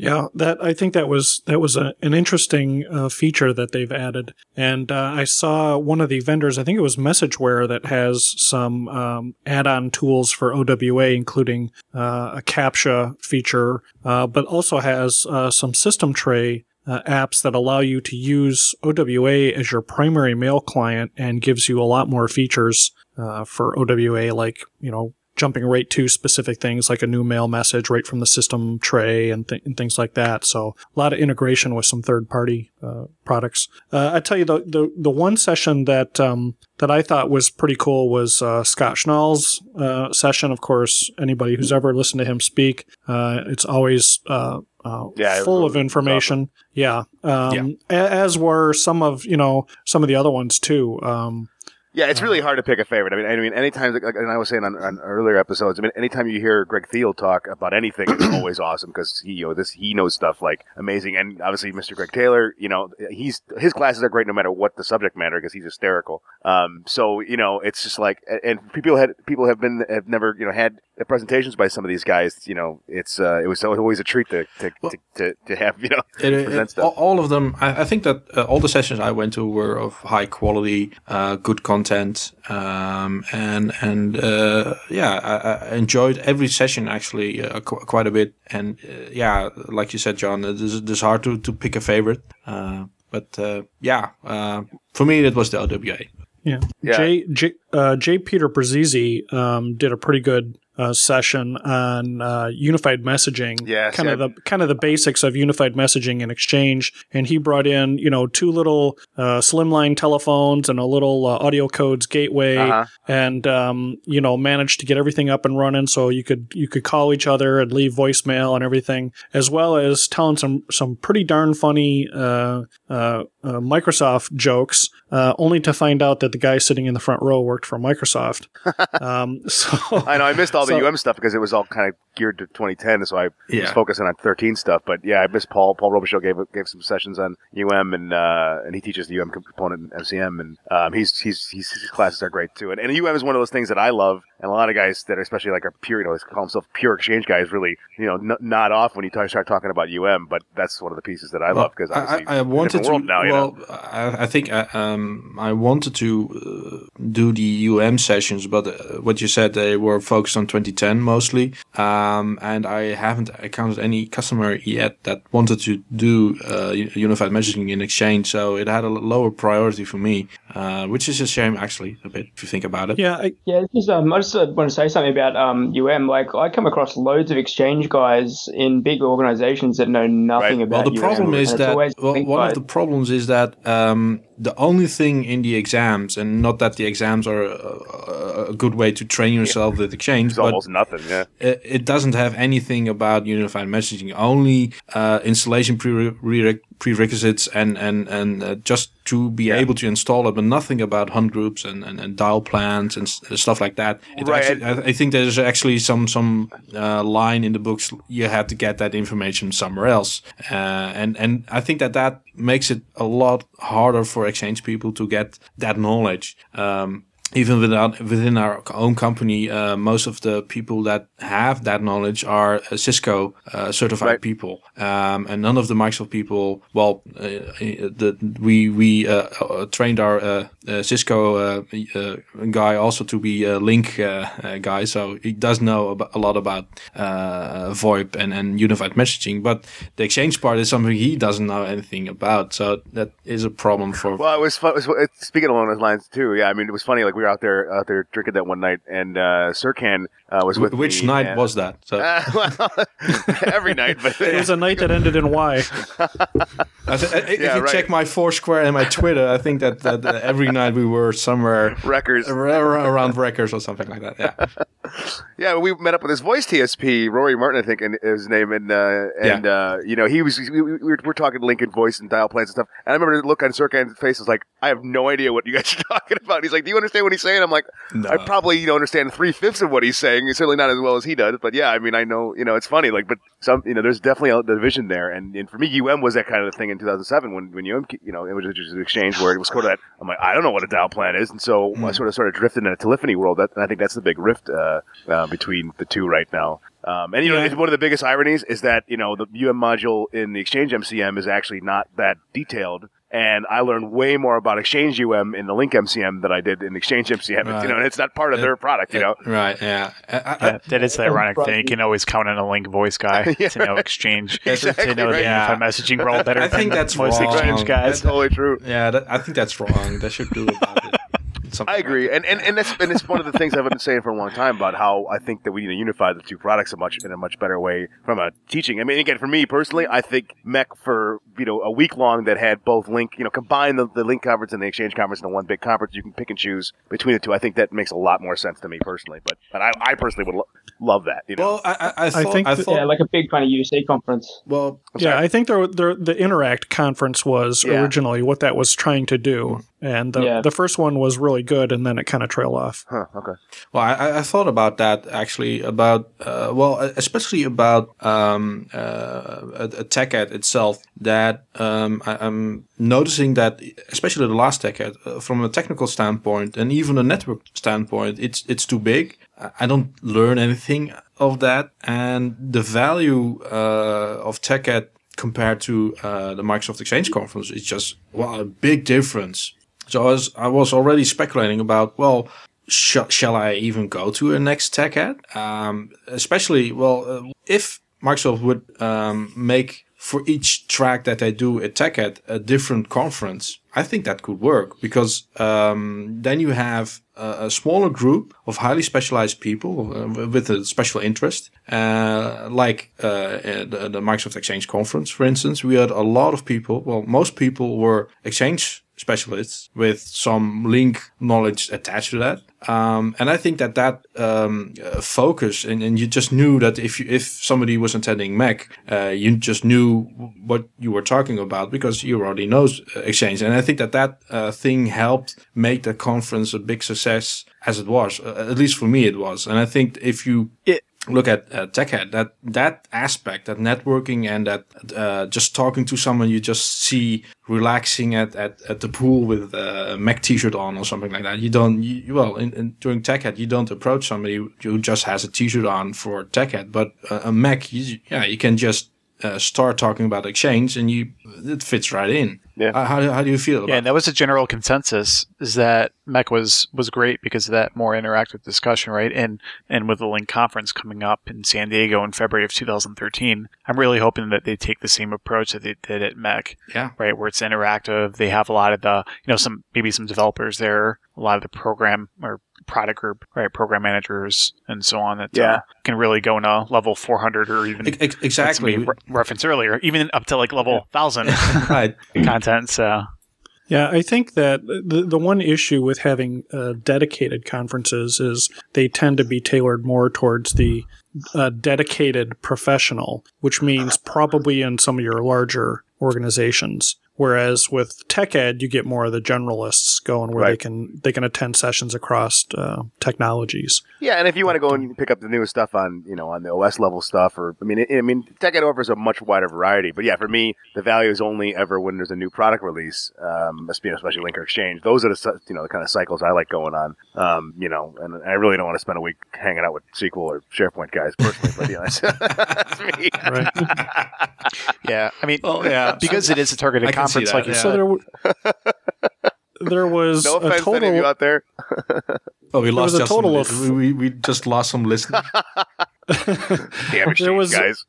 Yeah, that I think that was that was a, an interesting uh, feature that they've added, and uh, I saw one of the vendors. I think it was Messageware that has some um, add-on tools for OWA, including uh, a CAPTCHA feature, uh, but also has uh, some system tray. Uh, apps that allow you to use OWA as your primary mail client and gives you a lot more features uh, for OWA, like you know jumping right to specific things like a new mail message right from the system tray and, th- and things like that. So a lot of integration with some third party uh, products. Uh, I tell you the, the the one session that um, that I thought was pretty cool was uh, Scott Schnoll's uh, session. Of course, anybody who's ever listened to him speak, uh, it's always uh, uh, Yeah, full of information. Yeah, um, a- as were some of you know some of the other ones too. Um, Yeah, it's really hard to pick a favorite. I mean, I mean, anytime, like, and I was saying on, on earlier episodes, I mean, anytime you hear Greg Thiel talk about anything, it's always awesome because he, you know, this he knows stuff like amazing, and obviously Mr. Greg Taylor, you know, he's his classes are great no matter what the subject matter because he's hysterical. Um, so you know, it's just like, and people had people have been have never you know had presentations by some of these guys. You know, it's uh, it was always a treat to to, Well- to, to, to have you know It, it- present all, stuff. all of them, I, I think that uh, all the sessions I went to were of high quality, uh, good content, um, and and uh, yeah, I, I enjoyed every session actually uh, qu- quite a bit. And uh, yeah, like you said, John, it is, it is hard to, to pick a favorite. Uh, but uh, yeah, uh, for me it was the OWA. Yeah. Yeah. J, J, uh, J. Peter Bruzzese um, did a pretty good uh, session on uh, unified messaging. Yes, kind of yeah. the kind of the basics of unified messaging and Exchange. And he brought in, you know, two little uh, slimline telephones and a little uh, audio codes gateway, Uh-huh. and um, you know, managed to get everything up and running so you could you could call each other and leave voicemail and everything, as well as telling some some pretty darn funny uh, uh, uh, Microsoft jokes. Uh, only to find out that the guy sitting in the front row worked for Microsoft. um, so I know I missed all the UM stuff because it was all kind of geared to 2010, so I was focusing on 13 stuff. But yeah, I missed Paul. Paul Robichaud gave gave some sessions on UM, and uh, and he teaches the UM component in MCM, and um, he's, he's he's his classes are great too. And, and UM is one of those things that I love, and a lot of guys that are especially like are pure, you know, call themselves pure exchange guys, really, you know, n- nod off when you talk, start talking about UM. But that's one of the pieces that I love because I, I, I wanted to. now, you know. well, I, I think I, um, I wanted to uh, do the UM sessions, but uh, what you said they were focused on 2010 mostly, um, and I haven't encountered any customer yet that wanted to do uh, unified messaging in Exchange, so it had a lower priority for me, uh, which is a shame actually a bit if you think about it. yeah, I, Yeah, just, um, I just uh, want to say something about um, UM. Like, I come across loads of exchange guys in big organizations that know nothing Right. about Well, the UM, problem is that well, big one of guys. the problems is that um, the only thing in the exams, and not that the exams are a, a good way to train yourself with Exchange, It's but almost nothing. Yeah. it, it doesn't have anything about unified messaging. Only uh, installation prere- prerequisites and and and uh, just to be able to install it, but nothing about hunt groups and, and, and dial plans and stuff like that. It Right. actually, I, I think there's actually some some uh, line in the books you had to get that information somewhere else, uh, and and I think that that makes it a lot harder for exchange people to get that knowledge. Um, even without within our own company, uh, most of the people that have that knowledge are uh, Cisco uh, certified Right. people, um, and none of the Microsoft people. Well, uh, the we we uh, uh, trained our uh, uh, Cisco uh, uh, guy also to be a Lync uh, uh, guy, so he does know about, a lot about uh, VoIP and, and unified messaging. But the Exchange part is something he doesn't know anything about, so that is a problem for. Well, it was fun. It was, speaking along those lines too. Yeah, I mean, it was funny. Like we were out there out there drinking that one night, and uh, Serkan uh, was with which me, night and- was that? So. Uh, well, every night, but it was a night that ended in Y. I th- I- if Yeah, you right. check my Foursquare and my Twitter, I think that, that uh, every night we were somewhere Wreckers. ar- ar- around Wreckers or something like that. Yeah. Yeah, we met up with his voice TSP, Rory Martin, I think, and his name, and uh, and uh, you know, he was we, we were, we're talking Lincoln voice and dial plans and stuff. And I remember the look on Serkan's face was like, I have no idea what you guys are talking about. He's like, Do you understand what he's saying? I'm like, No. I probably you know understand three fifths of what he's saying. Certainly not as well as he does, but yeah, I mean, I know you know it's funny. Like, but some you know, there's definitely a division there, and, and for me, UM was that kind of thing in 2007 when when UM you know it was just an exchange where it was sort of that. I'm like, I don't know what a dial plan is, and so I sort of sort of drifted in a telephony world. That, and I think that's the big rift uh, uh, between the two right now. Um, and you know, Yeah. one of the biggest ironies is that you know the UM module in the Exchange MCM is actually not that detailed. And I learned way more about Exchange UM in the Lync MCM than I did in Exchange MCM. Right. You know, and it's not part of their product. You know, Right. Yeah. I, I, Yeah, that is the and ironic thing. You can always count on a Lync voice guy Yeah, to know exchange, Exactly to know right. the Yeah. messaging world better I think than that's most wrong. exchange that's guys. totally true. yeah. That, I think that's wrong. They should do about it. Something I agree, and and and, that's, and it's one of the things I've been saying for a long time about how I think that we need to unify the two products a much in a much better way from a teaching. I mean, again, for me personally, I think MEC for you know a week long that had both Lync, you know, combine the, the Lync conference and the Exchange conference into one big conference. You can pick and choose between the two. I think that makes a lot more sense to me personally. But but I, I personally would lo- love that. You know, Well, I, I, I thought. think I that- thought. Yeah, like a big kind of UC conference. well, I'm yeah, sorry. I think there, there, the Interact conference was Yeah. originally what that was trying to do, mm-hmm. And the, Yeah. the first one was really good, and then it kind of trailed off. huh, okay. Well, I, I thought about that actually about uh, well, especially about um, uh, a, a TechEd itself. That um, I, I'm noticing that, especially the last TechEd, uh, from a technical standpoint and even a network standpoint, it's it's too big. I- I don't learn anything of that, and the value uh, of TechEd compared to uh, the Microsoft Exchange conference is just well a big difference. So I was I was already speculating about well sh- shall I even go to a next TechEd? Um, especially, well, uh, if Microsoft would um, make for each track that they do at TechEd a different conference, I think that could work because um, then you have a, a smaller group of highly specialized people uh, with a special interest, uh, like uh, uh, the, the Microsoft Exchange conference, for instance. We had a lot of people. Well, most people were Exchange specialists with some Lync knowledge attached to that. Um, and I think that that um, uh, focus, and, and you just knew that if you, if somebody was attending MEC, uh, you just knew what you were talking about because you already knows uh, Exchange. And I think that that uh, thing helped make the conference a big success as it was. Uh, at least for me, it was. And I think if you It- look at uh, TechEd, that that aspect, that networking and that uh, just talking to someone you just see relaxing at, at, at the pool with a MEC t-shirt on or something like that. You don't, you, well, in, in, during you don't approach somebody who just has a t-shirt on for TechEd, but uh, a MEC, you, yeah, you can just uh, start talking about Exchange and you, it fits right in. Yeah. Uh, how, how do you feel about Yeah, and that was a general consensus is that MEC was was great because of that more interactive discussion, right? And and with the Lync conference coming up in San Diego in February of 2013, I'm really hoping that they take the same approach that they did at MEC, Yeah. right? Where it's interactive. They have a lot of the, you know, some maybe some developers there, a lot of the program or product group, right? Program managers and so on that Yeah. uh, can really go into level 400 or even Ex- ex- exactly. as we re- referenced earlier, even up to like level 1000 right. content. So Yeah, I think that the the one issue with having uh, dedicated conferences is they tend to be tailored more towards the uh, dedicated professional, which means probably in some of your larger organizations. Whereas with TechEd, you get more of the generalists going where they can they can attend sessions across uh, technologies. Yeah, and if you want to go and pick up the newest stuff on, you know, on the OS level stuff, or I mean, I, I mean, TechEd offers a much wider variety. But yeah, for me, the value is only ever when there's a new product release, um, especially Linker Exchange. Those are the you know the kind of cycles I like going on. Um, you know, and I really don't want to spend a week hanging out with SQL or SharePoint guys personally. but yeah, that's, that's me. Right. yeah, I mean, Well, yeah. because it is a targeted I can see conference, like you yeah. So said. there, w- there was No a offense to any of you out there. Oh, we lost was a total some, of- we, we just lost some listeners. Damn There was- guys.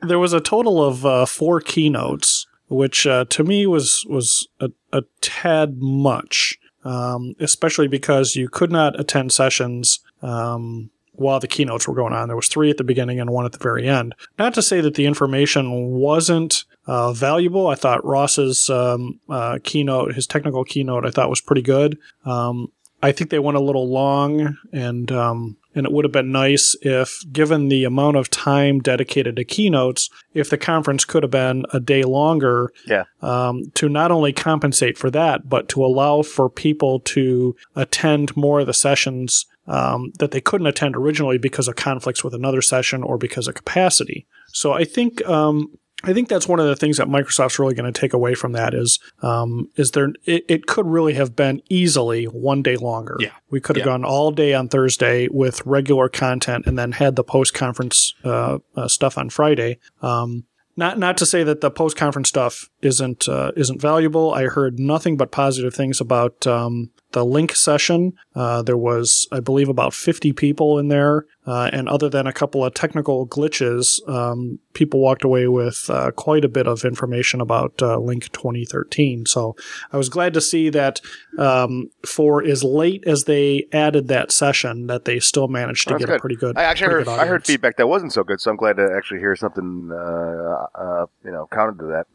there was a total of uh, four keynotes, which uh, to me was was a, a tad much, um, especially because you could not attend sessions um, while the keynotes were going on. There was three at the beginning and one at the very end. Not to say that the information wasn't uh, valuable. I thought Ross's um, uh, keynote, his technical keynote, I thought was pretty good. Um, I think they went a little long, and um, and it would have been nice if, given the amount of time dedicated to keynotes, if the conference could have been a day longer. Yeah. Um, to not only compensate for that, but to allow for people to attend more of the sessions um, that they couldn't attend originally because of conflicts with another session or because of capacity. So I think um, I think that's one of the things that Microsoft's really going to take away from that is um, is there it, it, could really have been easily one day longer. Yeah, we could have yeah. gone all day on Thursday with regular content and then had the post conference uh, uh, stuff on Friday. Um, not not to say that the post conference stuff isn't uh, isn't valuable. I heard nothing but positive things about um, the Lync session. Uh, there was, I believe, about 50 people in there. Uh, and other than a couple of technical glitches, um, people walked away with uh, quite a bit of information about uh, Lync 2013. So I was glad to see that um, for as late as they added that session, that they still managed to That's get good. a pretty good. I actually heard good I heard feedback that wasn't so good, so I'm glad to actually hear something uh, uh, you know counter to that.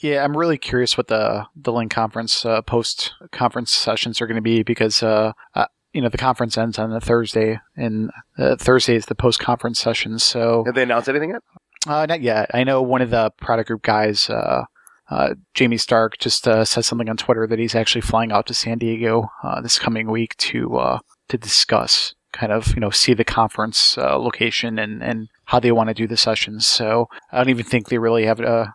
Yeah, I'm really curious what the the Lync conference uh, post conference sessions are going to be because uh, uh, you know the conference ends on a Thursday and uh, Thursday is the post conference session. So Have they announced anything yet? uh, not yet. I know one of the product group guys. Uh, uh, Jamie Stark just uh, said something on Twitter that he's actually flying out to San Diego uh, this coming week to uh, to discuss kind of you know see the conference uh, location and and how they want to do the sessions. So I don't even think they really have a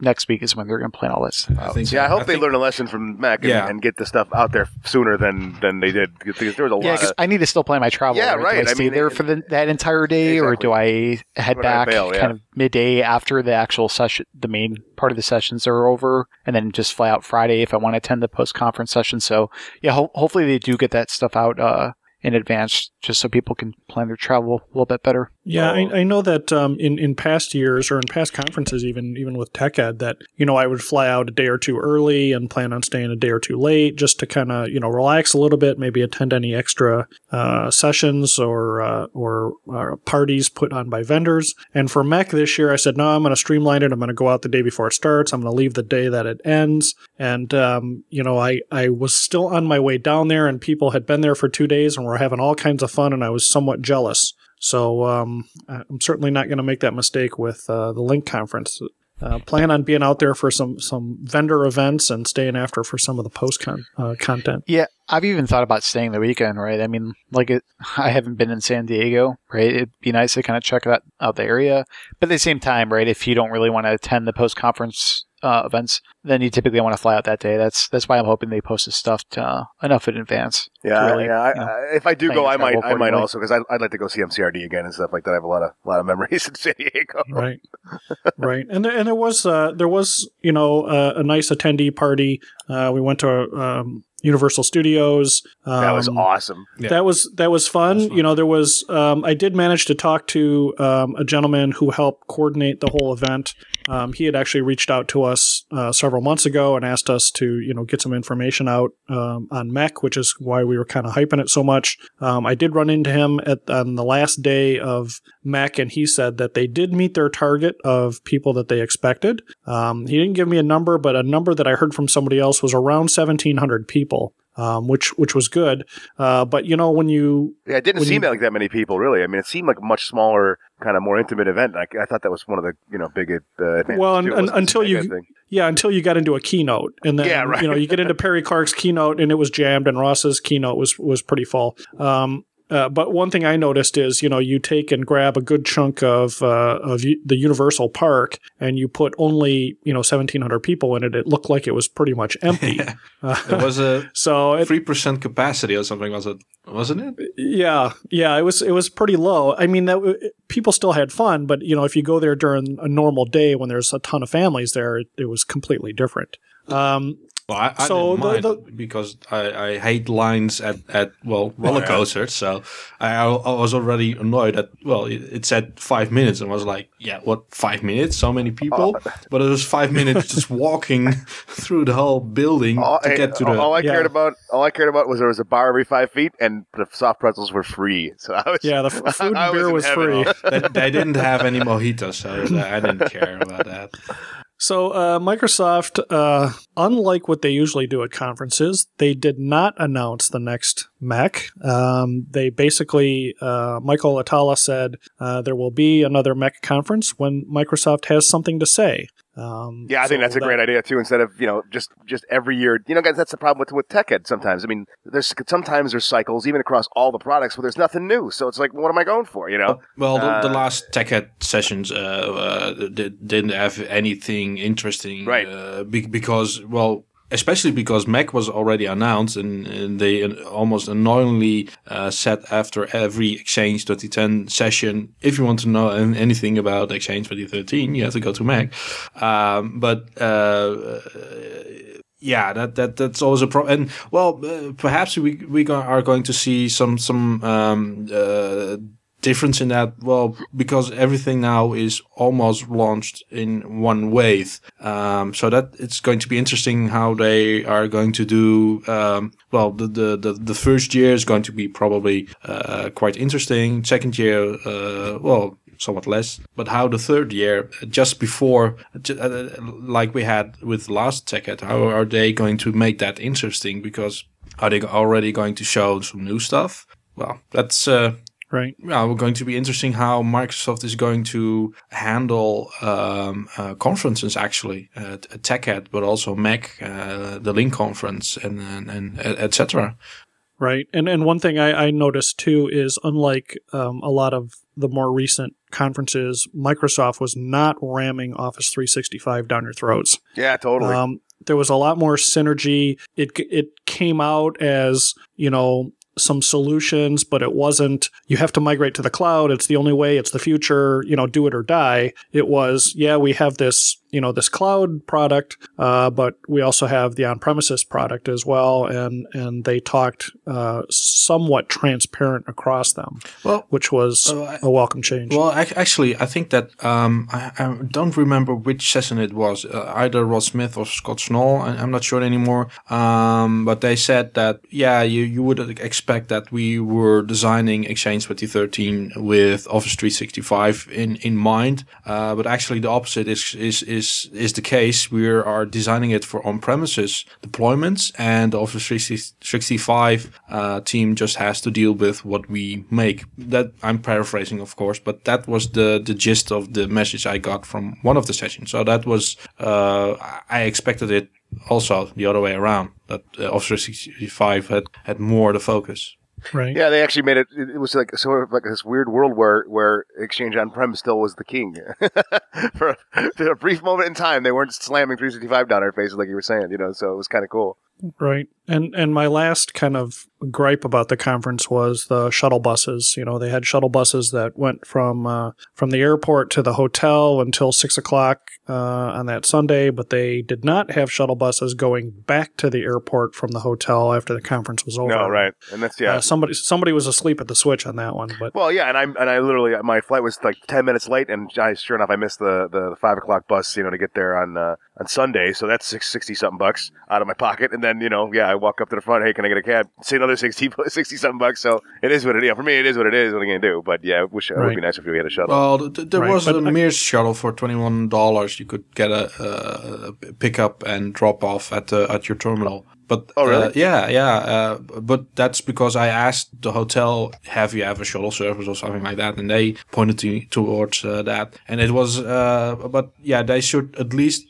next week is when they're going to plan all this stuff I think. Yeah, I hope they think- learn a lesson from MEC and, Yeah. and get the stuff out there sooner than than they did because there was a Yeah, lot. because Of, I need to still plan my travel. Yeah, Do right. I I stay mean, there it- for the, that entire day, or do I head When I back bail, yeah. kind of midday after the actual session, the main part of the sessions are over, and then just fly out Friday if I want to attend the post conference session? So yeah, ho- hopefully they do get that stuff out uh, in advance, just so people can plan their travel a little bit better. Yeah, I, I know that um, in in past years or in past conferences, even even with TechEd, that you know I would fly out a day or two early and plan on staying a day or two late just to kind of you know relax a little bit, maybe attend any extra uh, sessions or uh, or uh, parties put on by vendors. And for MEC this year, I said no, I'm going to streamline it. I'm going to go out the day before it starts. I'm going to leave the day that it ends. And um, you know, I I was still on my way down there, and people had been there for two days and were having all kinds of fun, and I was somewhat jealous. So um, I'm certainly not going to make that mistake with uh, the Lync conference. Uh, plan on being out there for some some vendor events and staying after for some of the post con- uh, content. Yeah, I've even thought about staying the weekend. Right? I mean, like it, I haven't been in San Diego. Right? It'd be nice to kind of check that out the area. But at the same time, right? If you don't really want to attend the post conference uh, events, then you typically want to fly out that day. That's that's why I'm hoping they post this stuff to, uh, enough in advance. yeah, really, yeah. I, you know, I, if I do go, I might, I might also because I'd, I'd like to go see MCRD again and stuff like that. I have a lot of lot of memories in San Diego. right right and there, and there was uh, there was you know uh, a nice attendee party uh, we went to um, universal studios um, That was awesome. Yeah. that was that was fun. That was fun. you know there was um, i did manage to talk to um, a gentleman who helped coordinate the whole event um, he had actually reached out to us uh, several months ago and asked us to you know get some information out um, on MEC which is why we were kind of hyping it so much. Um, i did run into him at on the last day of MEC and he said that they did meet their target of people that they expected. Um, he didn't give me a number but a number that i heard from somebody else was around 1700 people um, which which was good uh, but you know when you Yeah, it didn't seem you- like that many people really. I mean, it seemed like a much smaller, kind of more intimate event. I, I thought that was one of the you know big uh, advantages Well, un- too. It un- wasn't until you- thing. Yeah, until you got into a keynote, and then Yeah, right. you know you get into Perry Clarke's keynote, and it was jammed, and Ross's keynote was was pretty full. Um, uh, but one thing I noticed is, you know, you take and grab a good chunk of uh, of the Universal Park, and you put only you know seventeen hundred people in it. It looked like it was pretty much empty. Uh, There was a so it, three percent capacity or something. Was it? Wasn't it? yeah, yeah, it was it was pretty low. I mean, that people still had fun, but you know, if you go there during a normal day when there's a ton of families there, it, it was completely different. Um, Well, I, I So didn't the- mind the- because I, I hate lines at, at well roller yeah. coasters. So I, I was already annoyed at well it, it said five minutes and I was like yeah what five minutes so many people Oh. but it was five minutes just walking through the whole building All, to get to the all I Yeah. cared about, all I cared about was there was a bar every five feet, and the soft pretzels were free. So I was, Yeah, the f- food and beer in was free. they, they didn't have any mojitos so I didn't care about that. So, uh, Microsoft, uh, unlike what they usually do at conferences, they did not announce the next MEC. Um, they basically, uh, Michael Atalla said uh, there will be another MEC conference when Microsoft has something to say. Um, Yeah, I think so that's a that- great idea too. Instead of you know just just every year, you know, guys, that's the problem with with TechEd. Sometimes, I mean, there's sometimes there's cycles even across all the products where there's nothing new. So it's like, what am I going for? You know? Well, the, the Uh, last TechEd sessions uh, uh, did, didn't have anything interesting, Right. Uh, be- because, well, especially because MEC was already announced, and, and they almost annoyingly uh, said after every Exchange 2010 session, if you want to know anything about Exchange 2013, you have to go to MEC. Um, but uh, yeah, that that that's always a problem. And well, uh, perhaps we we are going to see some some um, uh, difference in that. Well, because everything now is almost launched in one wave, um, so that it's going to be interesting how they are going to do. Um, well, the, the the the first year is going to be probably uh, quite interesting. Second year, uh, well somewhat less. But how the third year, just before, uh, like we had with last ticket, how are they going to make that interesting? Because are they already going to show some new stuff? Well, that's uh, Right. well, we're going to be interesting how Microsoft is going to handle um, uh, conferences actually, uh, TechEd, but also MEC, uh, the Lync conference, and and, and etc. Right. And and one thing I, I noticed too is unlike um, a lot of the more recent conferences, Microsoft was not ramming Office 365 down your throats. Yeah, totally. Um, there was a lot more synergy. It it came out as you know some solutions, but it wasn't. You have to migrate to the cloud. It's the only way. It's the future. You know, do it or die. It was yeah. We have this you know this cloud product, uh, but we also have the on premises product as well, and and they talked uh, somewhat transparent across them, Well, which was uh, a welcome change. Well, actually, I think that um, I, I don't remember which session it was. Uh, either Rod Smith or Scott Schnoll. I, I'm not sure anymore. Um, but they said that yeah, you you would expect that we were designing Exchange 2013 with Office 365 in in mind. Uh, but actually, the opposite is is is is the case. We are designing it for on-premises deployments, and the Office 365 uh, team just has to deal with what we make. That I'm paraphrasing, of course, but that was the the gist of the message I got from one of the sessions. So that was uh, I expected it also the other way around. That uh, Office 365 had had more the focus. Right. yeah, they actually made it. It was like sort of like this weird world where where Exchange on prem still was the king. for, a, for a brief moment in time, they weren't slamming 365 down our faces like you were saying. You know, so it was kind of cool. Right. And and my last kind of gripe about the conference was the shuttle buses. You know, they had shuttle buses that went from uh, from the airport to the hotel until six o'clock uh, on that Sunday, but they did not have shuttle buses going back to the airport from the hotel after the conference was over. No, right, and that's yeah. Uh, somebody somebody was asleep at the switch on that one, but Well, yeah, and I and I literally my flight was like ten minutes late, and I, sure enough, I missed the, the five o'clock bus, you know, to get there on uh, on Sunday. So that's six, 60 something bucks out of my pocket, and then you know, yeah, I walk up to the front. Hey, can I get a cab? Say another 60, 60 something bucks. So it is what it is. For me, it is what it is. What are you gonna do? But yeah, I wish it would be nice if we had a shuttle. Well, th- th- there Right, was but a I- Mears shuttle for twenty one dollars. You could get a, a pick up and drop off at the at your terminal. But Oh, really? uh, yeah, yeah. Uh, but that's because I asked the hotel, "Have you have a shuttle service or something like that?" And they pointed to, towards uh, that. And it was, uh, but yeah, they should at least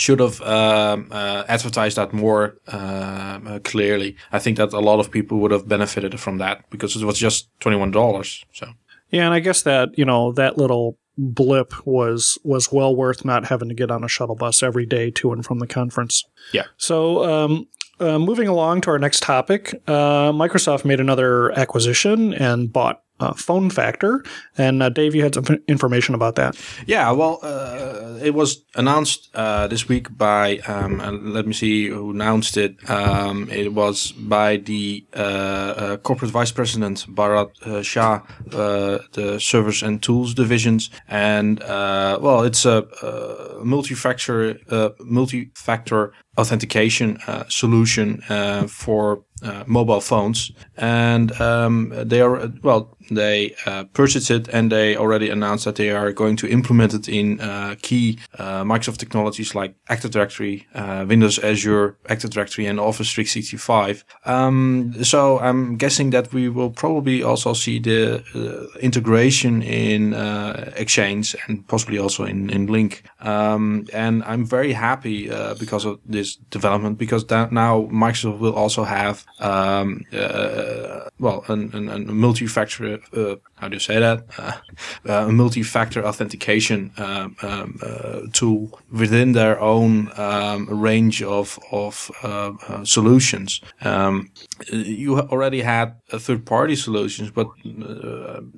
should have um, uh, advertised that more um, uh, clearly. I think that a lot of people would have benefited from that because it was just twenty one dollars. So. yeah, and I guess that you know that little blip was was well worth not having to get on a shuttle bus every day to and from the conference. Yeah. So, um, uh, moving along to our next topic, uh, Microsoft made another acquisition and bought uh, PhoneFactor. And uh, Dave, you had some information about that. Yeah, well, uh, it was announced uh, this week by, um, uh, let me see who announced it. Um, it was by the uh, corporate vice president, Bharat Shah, the servers and tools divisions. And, well, it's a, uh multi-factor, multi-factor authentication solution for mobile phones, and um, they are well they uh, purchased it and they already announced that they are going to implement it in uh, key uh, Microsoft technologies like Active Directory, uh, Windows Azure, Active Directory, and Office 365. Um, so I'm guessing that we will probably also see the uh, integration in uh, Exchange and possibly also in, in Lync. Um, and I'm very happy because of this development because now Microsoft will also have um, well an, an, a multi-factor uh, how do you say that uh, a multi-factor authentication um, um, tool within their own um, range of of solutions. Um, you already had third-party solutions, but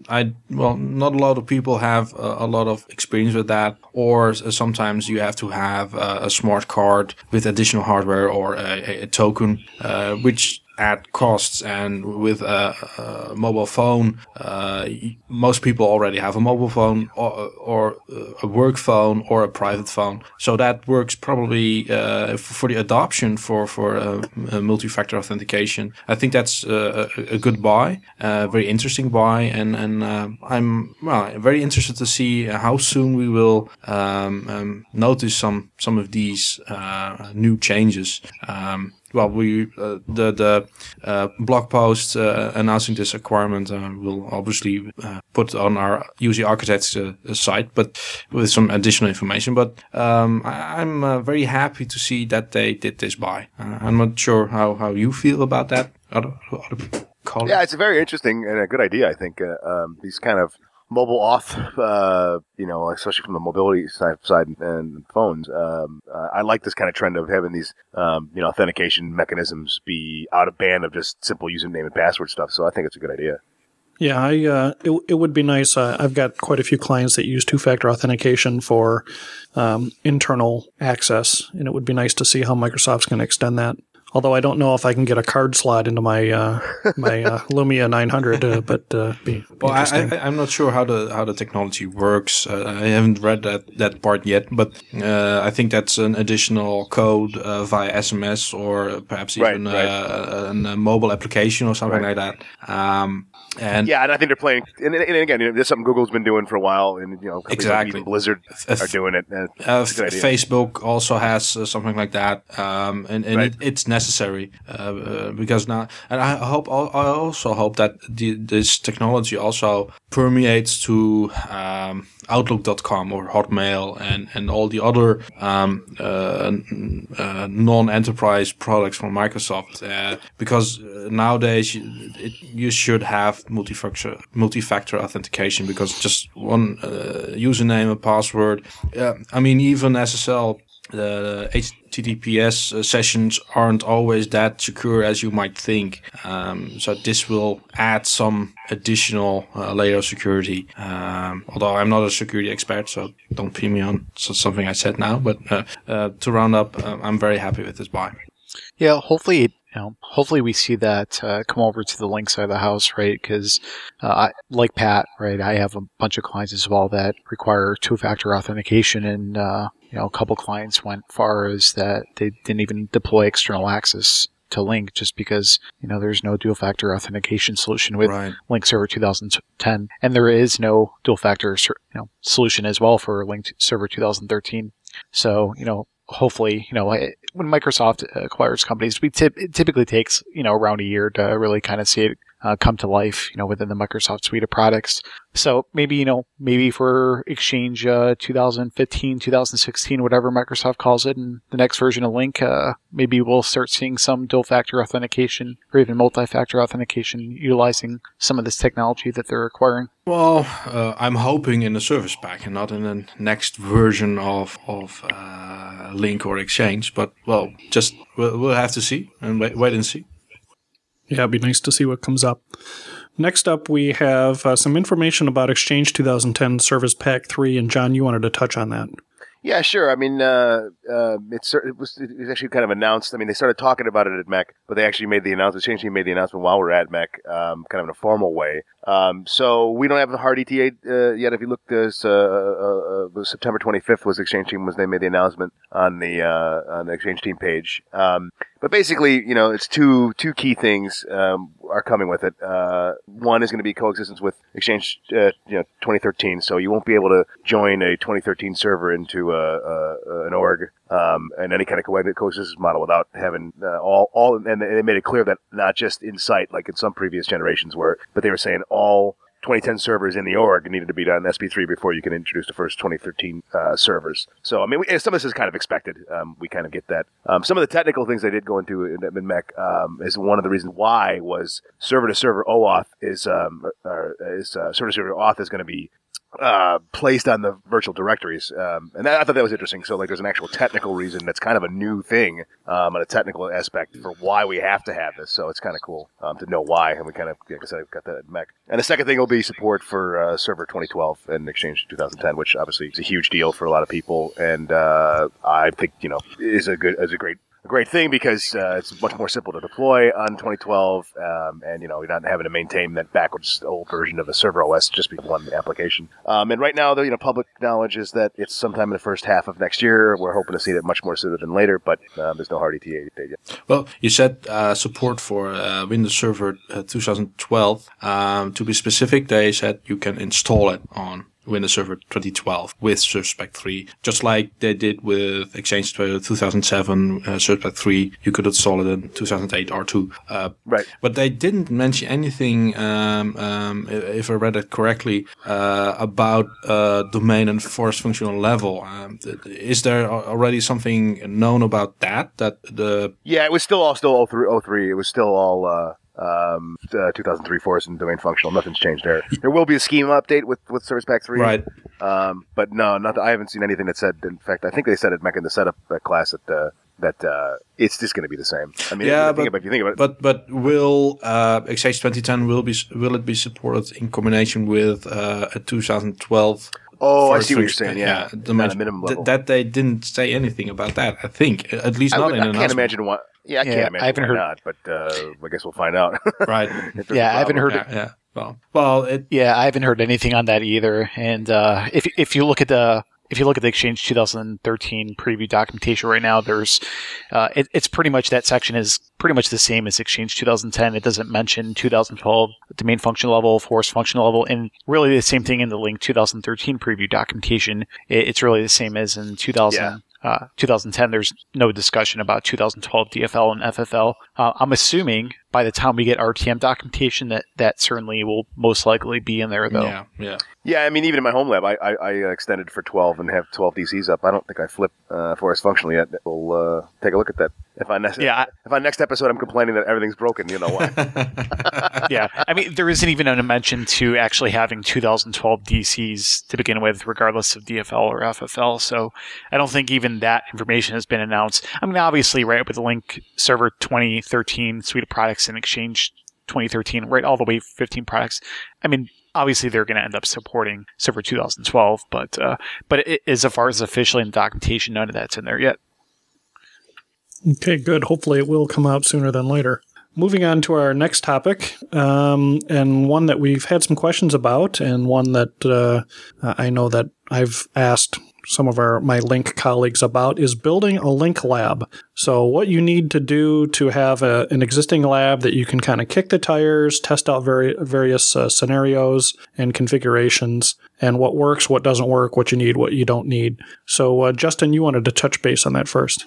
I well not a lot of people have a, a lot of experience with that, or sometimes you have to have a, a smart card with additional hardware or a, a token, uh, which add costs. And with a, a mobile phone, uh, most people already have a mobile phone or, or, a work phone or a private phone. So that works probably uh, for the adoption for for uh, multi-factor authentication. I think that's a, a good buy, a very interesting buy, and and uh, I'm well very interested to see how soon we will um, um, notice some some of these uh, new changes. Um, well, we uh, the the uh, blog post uh, announcing this acquirement uh, will obviously uh, put on our UC Architects uh, site, but with some additional information. But um, I, am very happy to see that they did this buy. I'm not sure how, how you feel about that. Other, other yeah, it's a very interesting and a good idea. I think um, these kind of mobile auth, uh, you know, especially from the mobility side, side and phones. Um, uh, I like this kind of trend of having these, um, you know, authentication mechanisms be out of band of just simple username and password stuff. So I think it's a good idea. Yeah, I uh, it, it would be nice. Uh, I've got quite a few clients that use two factor authentication for um, internal access, and it would be nice to see how Microsoft's going to extend that. Although I don't know if I can get a card slot into my uh, my uh, Lumia 900, uh, but uh, be, be well, I, am not sure how the how the technology works. Uh, I haven't read that that part yet, but uh, I think that's an additional code uh, via SMS or perhaps even right, right. a, mobile application or something right. like that. Um, and yeah, and I think they're playing. And, and again, you know, this is something Google's been doing for a while, and you know, exactly like Blizzard are doing it. Facebook also has something like that, um, and, and it, it's necessary uh, uh, because now, and I hope I also hope that the, this technology also permeates to um, Outlook.com or Hotmail and and all the other um, uh, uh, non-enterprise products from Microsoft uh, because nowadays you, it, you should have multi-factor multi-factor authentication because just one username and password. I mean even SSL the HTTPS uh, sessions aren't always that secure as you might think. Um, so this will add some additional uh, layer of security. Um, although I'm not a security expert, so don't pin me on something I said now. But uh, uh to round up, uh, I'm very happy with this buy. Yeah, hopefully you know, hopefully we see that uh, come over to the Lync side of the house, right? Because, uh, like Pat, right, I have a bunch of clients as well that require two-factor authentication, and uh, you know, a couple clients went far as that they didn't even deploy external access to Lync just because you know there's no dual factor authentication solution with right. Lync Server 2010, and there is no dual factor you know solution as well for Lync Server 2013. So you know, hopefully, you know, when Microsoft acquires companies, we tip, it typically takes you know around a year to really kind of see it uh, come to life, you know, within the Microsoft suite of products. So maybe, you know, maybe for Exchange uh, 2015, 2016, whatever Microsoft calls it, and the next version of Lync, uh, maybe we'll start seeing some dual factor authentication or even multi factor authentication utilizing some of this technology that they're acquiring. Well, uh, I'm hoping in the service pack and not in the next version of, of uh, Lync or Exchange, but well, just we'll, we'll have to see and wait, wait and see. Yeah, it'd be nice to see what comes up. Next up, we have uh, some information about Exchange 2010 Service Pack 3, and John, you wanted to touch on that. Yeah, sure. I mean, uh, uh, it's, it was it was actually kind of announced. I mean, they started talking about it at MEC, but they actually made the announcement. Exchange made the announcement while we are at MEC, um, kind of in a formal way. Um, so we don't have the hard ETA uh, yet. If you look, this uh, uh, uh, September 25th was Exchange Team was they made the announcement on the uh, on the Exchange Team page. Um, but basically, you know, it's two two key things um, are coming with it. Uh, one is going to be coexistence with Exchange, uh, you know, 2013. So you won't be able to join a 2013 server into a, a, an org um, any kind of co- coexistence model without having uh, all all. And they made it clear that not just Insight, like in some previous generations, were, but they were saying all 2010 servers in the org needed to be done in SP3 before you can introduce the first 2013 uh, servers. So, I mean, we, some of this is kind of expected. Um, we kind of get that. Um, some of the technical things they did go into in, in MEC um, is one of the reasons why was server to server OAuth is, um, is uh, server to server auth is going to be uh, placed on the virtual directories. Um, and that, I thought that was interesting. So, like, there's an actual technical reason that's kind of a new thing, um, and a technical aspect for why we have to have this. So, it's kind of cool um, to know why. And we kind of, like I said, got that at MEC. And the second thing will be support for uh, Server 2012 and Exchange 2010, which obviously is a huge deal for a lot of people. And uh, I think, you know, is a good, is a great a great thing because uh, it's much more simple to deploy on 2012, um, and you know you're not having to maintain that backwards old version of a server OS just be one application. Um, and right now, the you know public knowledge is that it's sometime in the first half of next year. We're hoping to see it much more sooner than later, but uh, there's no hard ETA date yet. Well, you said uh, support for uh, Windows Server uh, 2012. Um, to be specific, they said you can install it on Windows Server 2012 with Service Pack 3, just like they did with Exchange 2007 uh, Service Pack 3. You could install it in 2008 R2. Uh, right. But they didn't mention anything, um, um, if I read it correctly, uh, about uh, domain and forest functional level. Um, is there already something known about that? That the yeah, it was still all still 03. 03. It was still all uh, um, uh, 2003 Forest and domain functional. Nothing's changed there. There will be a schema update with with Service Pack 3. Right. Um, but no, not I haven't seen anything that said. In fact, I think they said it back in the setup class that uh, that uh, it's just going to be the same. I mean, yeah, but, but, if you think about it, but but will uh, Exchange 2010 will be will it be supported in combination with uh, a 2012? Oh, I see what you're saying. Yeah, yeah the minimum level. Th- that they didn't say anything about that. I think at least not I, in. I can't imagine what. Yeah, I yeah, can't imagine I haven't heard not, but uh, I guess we'll find out. right. yeah, I haven't heard. Yeah, yeah. Well, well, it, yeah, I haven't heard anything on that either. And uh, if if you look at the if you look at the Exchange 2013 preview documentation right now, there's uh, it, it's pretty much that section is pretty much the same as Exchange 2010. It doesn't mention 2012 domain function level, forest function level, and really the same thing in the link 2013 preview documentation. It, it's really the same as in 2000. Yeah. Uh, 2010, there's no discussion about 2012 DFL and FFL. Uh, I'm assuming by the time we get RTM documentation, that that certainly will most likely be in there, though. Yeah, yeah. Yeah, I mean, even in my home lab, I, I, I extended for 12 and have 12 DCs up. I don't think I flip uh, Forest functional yet. We'll uh, take a look at that. If I next yeah, if on next episode I'm complaining that everything's broken, you know why? yeah, I mean there isn't even a mention to actually having 2012 DCs to begin with, regardless of DFL or FFL. So I don't think even that information has been announced. I mean, obviously, right with the Lync Server 2013 suite of products and Exchange 2013, right all the way 15 products. I mean, obviously they're going to end up supporting Server 2012, but uh, but it, as far as officially in documentation, none of that's in there yet. Okay, good. Hopefully, it will come out sooner than later. Moving on to our next topic, um, and one that we've had some questions about, and one that uh, I know that I've asked some of our my Lync colleagues about is building a Lync lab. So what you need to do to have a, an existing lab that you can kind of kick the tires, test out very, various uh, scenarios and configurations, and what works, what doesn't work, what you need, what you don't need. So uh, Justin, you wanted to touch base on that first.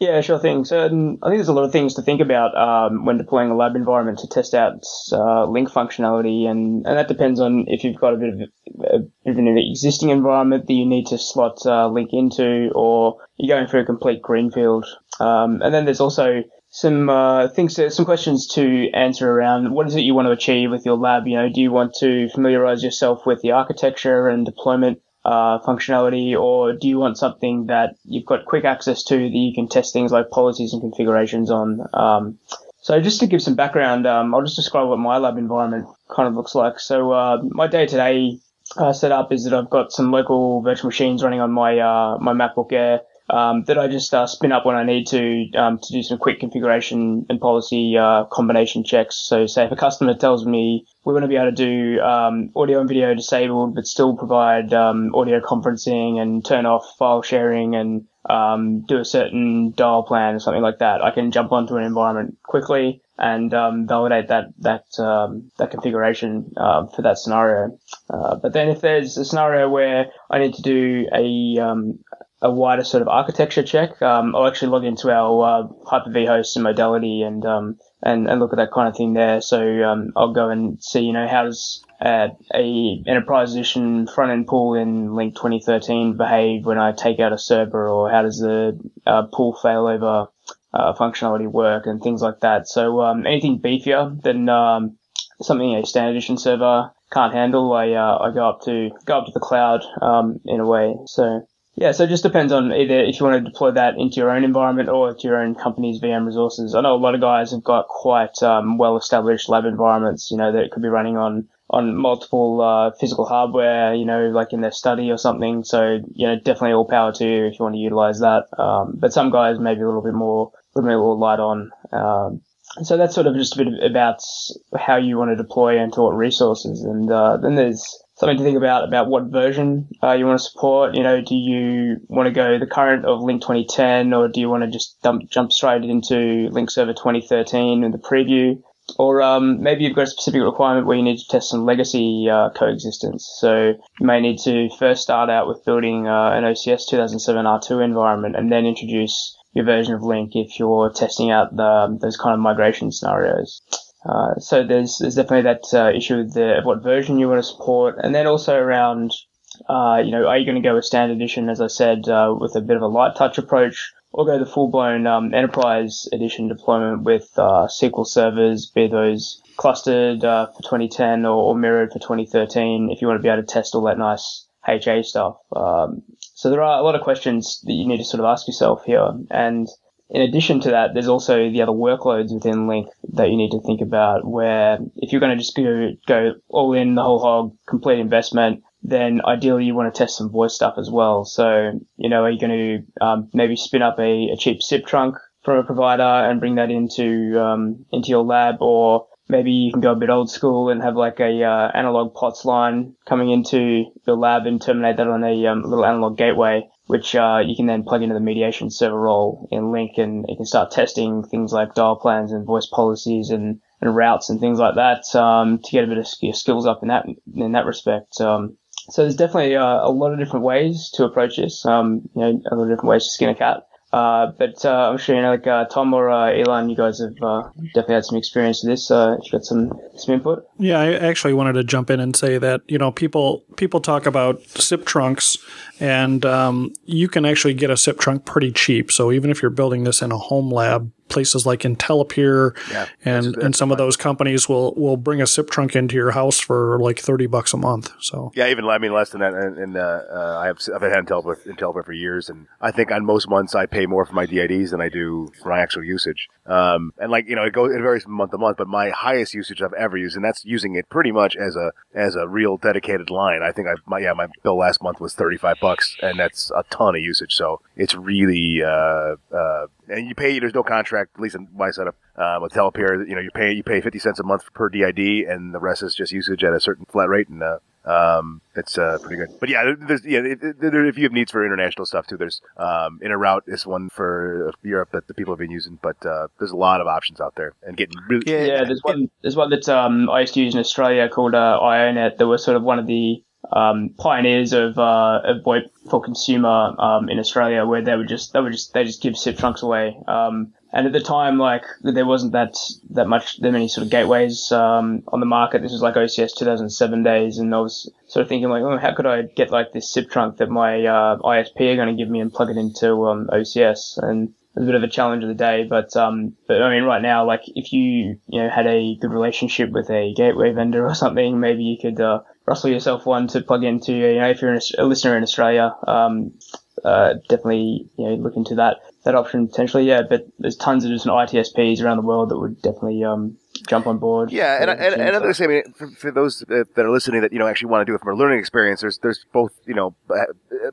Yeah, sure thing. So I think there's a lot of things to think about um, when deploying a lab environment to test out uh, Lync functionality, and, and that depends on if you've got a bit of, an existing environment that you need to slot uh, Lync into, or you're going for a complete greenfield. Um, and then there's also some uh, things, some questions to answer around what is it you want to achieve with your lab. You know, do you want to familiarize yourself with the architecture and deployment uh, functionality, or do you want something that you've got quick access to that you can test things like policies and configurations on? Um, so just to give some background, um, I'll just describe what my lab environment kind of looks like. So uh, my day-to-day uh, setup is that I've got some local virtual machines running on my uh, my MacBook Air. Um, that I just uh, spin up when I need to um, to do some quick configuration and policy uh, combination checks. So, say if a customer tells me we want to be able to do um, audio and video disabled, but still provide um, audio conferencing and turn off file sharing and um, do a certain dial plan or something like that, I can jump onto an environment quickly and um, validate that that um, that configuration uh, for that scenario. Uh, but then if there's a scenario where I need to do a um, a wider sort of architecture check, um, I'll actually log into our uh, Hyper-V host and modality and um, and and look at that kind of thing there. So um, I'll go and see, you know, how does uh, a enterprise edition front end pool in Lync 2013 behave when I take out a server, or how does the uh, pool failover uh, functionality work, and things like that. So um, anything beefier than um, something a standard edition server can't handle, I uh, I go up to go up to the cloud um, in a way. So yeah, so it just depends on either if you want to deploy that into your own environment or to your own company's VM resources. I know a lot of guys have got quite um, well-established lab environments, you know, that could be running on on multiple uh, physical hardware, you know, like in their study or something. So, you know, definitely all power to you if you want to utilize that. Um, but some guys maybe a little bit more, a little bit more light on. Um, so that's sort of just a bit about how you want to deploy and to what resources. And uh, then there's something to think about about what version uh, you want to support. You know, do you want to go the current of Lync 2010, or do you want to just dump, jump straight into Lync Server 2013 in the preview? Or um, maybe you've got a specific requirement where you need to test some legacy uh, coexistence. So you may need to first start out with building uh, an OCS 2007 R2 environment and then introduce your version of Lync if you're testing out the, those kind of migration scenarios. Uh, so there's there's definitely that uh, issue of, the, what version you want to support, and then also around, uh, you know, are you going to go with standard edition, as I said, uh, with a bit of a light touch approach, or go the full blown um, enterprise edition deployment with uh, SQL servers, be those clustered for 2010 or, or, mirrored for 2013, if you want to be able to test all that nice HA stuff. Um, so there are a lot of questions that you need to sort of ask yourself here, and in addition to that, there's also the other workloads within Lync that you need to think about. Where if you're going to just go go all in the whole hog, complete investment, then ideally you want to test some voice stuff as well. So you know, are you going to um, maybe spin up a, a, cheap SIP trunk from a provider and bring that into um, into your lab, or maybe you can go a bit old school and have like a uh, analog POTS line coming into your lab and terminate that on a um, little analog gateway which uh, you can then plug into the mediation server role in Lync, and you can start testing things like dial plans and voice policies and, and routes and things like that um, to get a bit of your skills up in that in that respect. Um, so there's definitely uh, a lot of different ways to approach this. Um, you know, a lot of different ways to skin a cat. Uh, but uh, I'm sure you know, like uh, Tom or uh, Elan, you guys have uh, definitely had some experience with this. Uh, you got some some input. Yeah, I actually wanted to jump in and say that you know people people talk about SIP trunks, and um, you can actually get a SIP trunk pretty cheap. So even if you're building this in a home lab, places like IntelePeer yeah, and, that's, that's and some of those companies will, will bring a SIP trunk into your house for like 30 bucks a month. So yeah, even I mean less than that. And, and uh, uh, I have, I've had IntelePeer for years. And I think on most months I pay more for my DIDs than I do for my actual usage. Um, and like, you know, it goes, it varies from month to month, but my highest usage I've ever used, and that's using it pretty much as a, as a real dedicated line. I think I, my, yeah, my bill last month was 35 bucks and that's a ton of usage. So it's really, uh, uh, and you pay. There's no contract, at least in my setup uh, with IntelePeer. You know, you pay you pay fifty cents a month per DID, and the rest is just usage at a certain flat rate, and uh, um, it's uh, pretty good. But yeah, there's yeah, it, it, there, if you have needs for international stuff too, there's um, Interroute is one for Europe that the people have been using, but uh, there's a lot of options out there and getting really yeah. yeah there's one there's one that um, I used to use in Australia called uh, iiNet. That was sort of one of the um, pioneers of, uh, of VoIP for consumer um, in Australia, where they would just they would just they just give SIP trunks away. Um, and at the time, like there wasn't that that much that many sort of gateways um, on the market. This was like OCS 2007 days, and I was sort of thinking like, oh, how could I get like this SIP trunk that my uh, ISP are going to give me and plug it into um, OCS? And it was a bit of a challenge of the day, but um, but I mean, right now, like if you you know had a good relationship with a gateway vendor or something, maybe you could uh, rustle yourself one to plug into. You know, if you're a listener in Australia, um, uh, definitely you know look into that that option potentially. Yeah, but there's tons of different ITSPs around the world that would definitely um, jump on board. Yeah, and, and, and others. I mean, for, for those that are listening that you know actually want to do it from a learning experience, there's there's both you know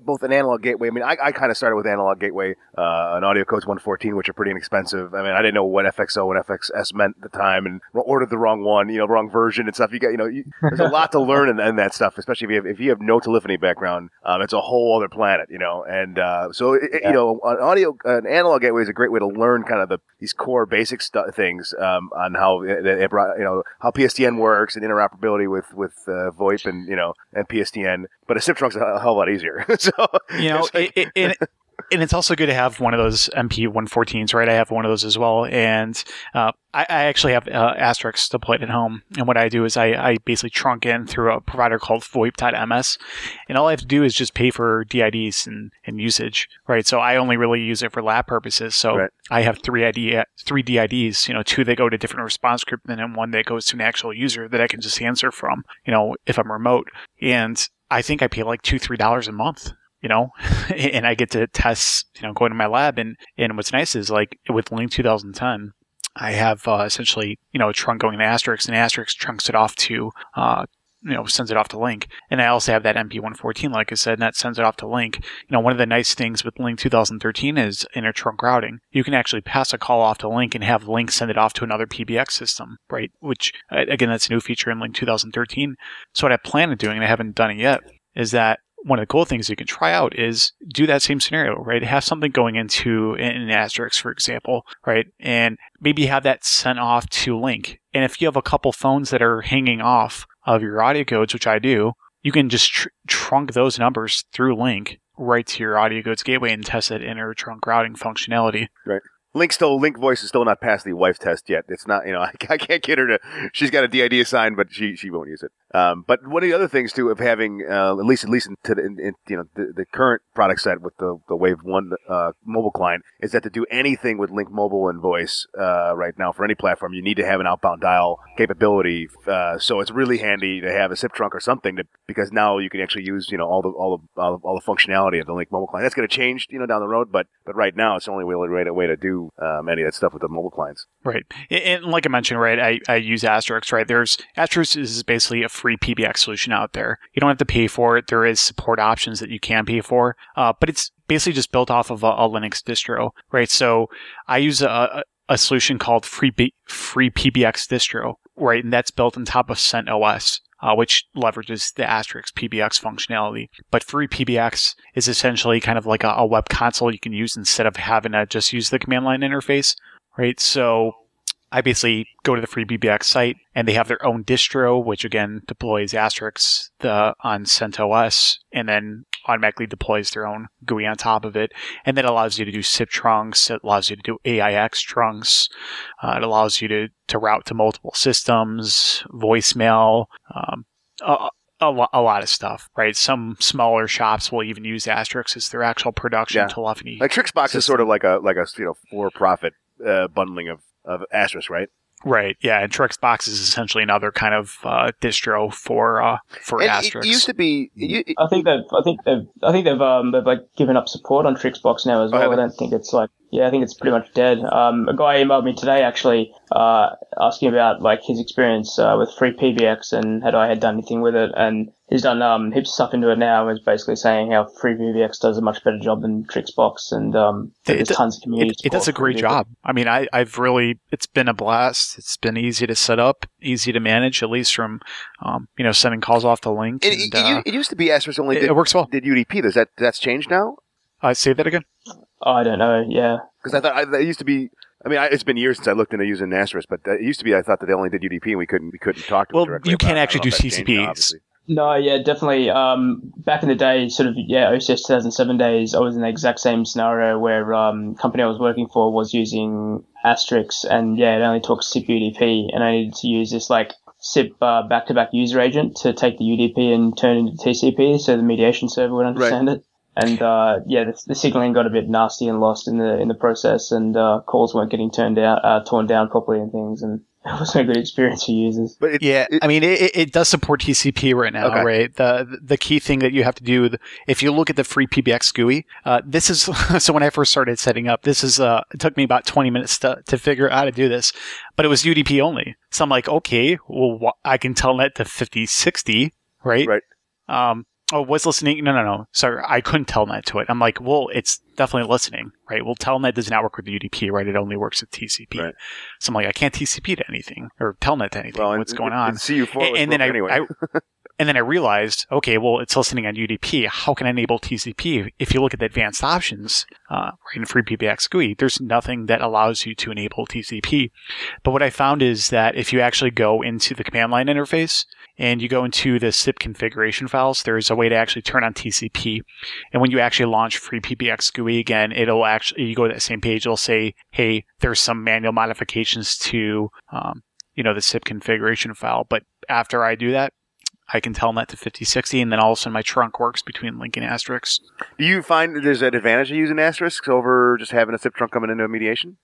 both an analog gateway. I mean, I, I kind of started with analog gateway, uh, an AudioCodes 114, which are pretty inexpensive. I mean, I didn't know what FXO and FXS meant at the time, and ordered the wrong one, you know, wrong version and stuff. You got you know, you, there's a lot to learn in, in, that stuff, especially if you have if you have no telephony background. Um, it's a whole other planet, you know, and uh, so it, yeah. you know, an audio an analog gateway is a great way to learn kind of the these core basic stu- things um, on how it, it brought, you know how PSTN works and interoperability with with uh, VoIP and you know and PSTN. But a SIP trunk's a hell of a lot easier. so you know, like, it, it, and it's also good to have one of those MP 114s, right? I have one of those as well. And uh, I, I, actually have uh, Asterisk deployed at home. And what I do is I, I, basically trunk in through a provider called VoIP.ms. And all I have to do is just pay for DIDs and, and usage, right? So I only really use it for lab purposes. So right. I have three ID, three DIDs, you know, two that go to different response group and then one that goes to an actual user that I can just answer from, you know, if I'm remote. And I think I pay like two, three dollars a month you know, and I get to test, you know, going to my lab. And, and what's nice is like with Lync 2010, I have uh, essentially, you know, a trunk going to Asterisk and Asterisk trunks it off to, uh, you know, sends it off to Lync. And I also have that MP114, like I said, and that sends it off to Lync. You know, one of the nice things with Lync 2013 is inter-trunk routing. You can actually pass a call off to Lync and have Lync send it off to another PBX system, right? Which, again, that's a new feature in Lync 2013. So what I plan on doing, and I haven't done it yet, is that one of the cool things you can try out is do that same scenario, right? Have something going into an asterisk, for example, right? And maybe have that sent off to Lync. And if you have a couple phones that are hanging off of your AudioCodes, which I do, you can just tr- trunk those numbers through Lync right to your AudioCodes gateway and test that inner trunk routing functionality. Right. Lync still Lync voice is still not passed the wife test yet. It's not you know I, I can't get her to. She's got a DID assigned, but she she won't use it. Um, but one of the other things too of having uh, at least at least the, in, in, you know the, the, current product set with the, the Wave One uh, mobile client is that to do anything with Lync Mobile and voice uh, right now for any platform, you need to have an outbound dial capability. Uh, so it's really handy to have a SIP trunk or something to, because now you can actually use you know all the all the all the, all the functionality of the Lync Mobile client. That's going to change you know down the road, but but right now it's the only really way, way to do um, any of that stuff with the mobile clients. Right, and like I mentioned, right, I, I use Asterisk. Right, there's Asterisk is basically a PBX solution out there. You don't have to pay for it. There is support options that you can pay for, uh, but it's basically just built off of a, a Linux distro, right? So I use a, a solution called Free B- Free PBX distro, right, and that's built on top of CentOS. Uh, which leverages the Asterisk PBX functionality. But Free PBX is essentially kind of like a, a web console you can use instead of having to just use the command line interface, right? So I basically go to the free PBX site and they have their own distro, which again deploys Asterisk the, on CentOS and then automatically deploys their own GUI on top of it. And that allows you to do SIP trunks. It allows you to do IAX trunks. Uh, it allows you to, to route to multiple systems, voicemail, um, a, a, lo- a, lot of stuff, right? Some smaller shops will even use Asterisk as their actual production yeah. telephony. Like Trixbox system. is sort of like a like a you know for profit uh, bundling of of Asterisk, right? Right. Yeah, and Trixbox is essentially another kind of uh, distro for uh, for and Asterisk. It used to be. It, I think they've. I think they've. I think they've. Um, they've like given up support on Trixbox now as oh, well. I don't think it's like. Yeah, I think it's pretty much dead. Um, a guy emailed me today actually uh, asking about like his experience uh, with free PBX and had I had done anything with it, and he's done um, heaps of stuff into it now. And is basically saying how free PBX does a much better job than Trixbox, and um, there's it, tons of community. It, it does a great job. I mean, I, I've really it's been a blast. It's been easy to set up, easy to manage, at least from um, you know sending calls off the Lync. And, and, it, uh, it, used to be Asterisk only. Did, it works well. Did UDP? Does that that's changed now? I uh, say that again. Oh, I don't know. Yeah, because I thought I, that used to be I mean, I, it's been years since I looked into using Asterisk, but it used to be I thought that they only did UDP and we couldn't we couldn't talk to well, them directly. you can actually do CCPs. No, yeah, definitely. Um, back in the day, sort of, yeah, OCS 2007 days, I was in the exact same scenario where um, company I was working for was using Asterisk, and yeah, it only took SIP UDP, and I needed to use this like SIP uh, back-to-back user agent to take the UDP and turn it into TCP, so the mediation server would understand right. it. And uh, yeah, the, the, signaling got a bit nasty and lost in the in the process, and uh, calls weren't getting turned out, uh, torn down properly, and things. And it wasn't a good experience for users. But it, Yeah, it- I mean, it, it does support TCP right now, Okay. right? The the key thing that you have to do, if you look at the free PBX GUI, uh, this is so when I first started setting up, this is uh, it took me about 20 minutes to, to figure out how to do this, but it was UDP only. So I'm like, okay, well, wh- I can telnet to 5060, right? Right. Um, oh, was listening? No, no, no. Sorry, I couldn't telnet to it. I'm like, well, it's definitely listening, right? Well, telnet does not work with UDP, right? It only works with TCP. Right. So I'm like, I can't TCP to anything or telnet to anything. well, and- What's going on? and CU4 and, and then I, anyway. I and then I realized, okay, well, it's listening on UDP. How can I enable TCP? If you look at the advanced options uh, right in FreePBX GUI, there's nothing that allows you to enable TCP. But what I found is that if you actually go into the command line interface and you go into the SIP configuration files, there's a way to actually turn on TCP. And when you actually launch FreePBX GUI again, it'll actually you go to that same page. It'll say, hey, there's some manual modifications to um, you know the SIP configuration file. But after I do that, I can telnet to 5060, and then all of a sudden my trunk works between Lync and asterisk. Do you find there's an advantage of using asterisks over just having a SIP trunk coming into a mediation?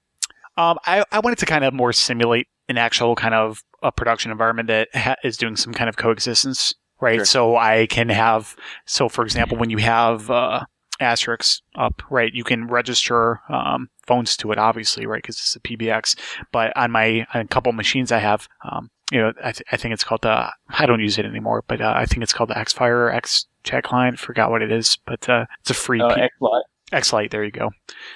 Um, I, I wanted to kind of more simulate an actual kind of a production environment that ha- is doing some kind of coexistence, right? Sure. So I can have, so for example, when you have uh, asterisks up, right, you can register um, phones to it, obviously, right, because it's a PBX. But on my on a couple machines I have, um, you know, I, th- I think it's called the, I don't use it anymore, but uh, I think it's called the Xfire or X Chat client. Forgot what it is, but uh, it's a free Uh, P- X-Lite. There you go.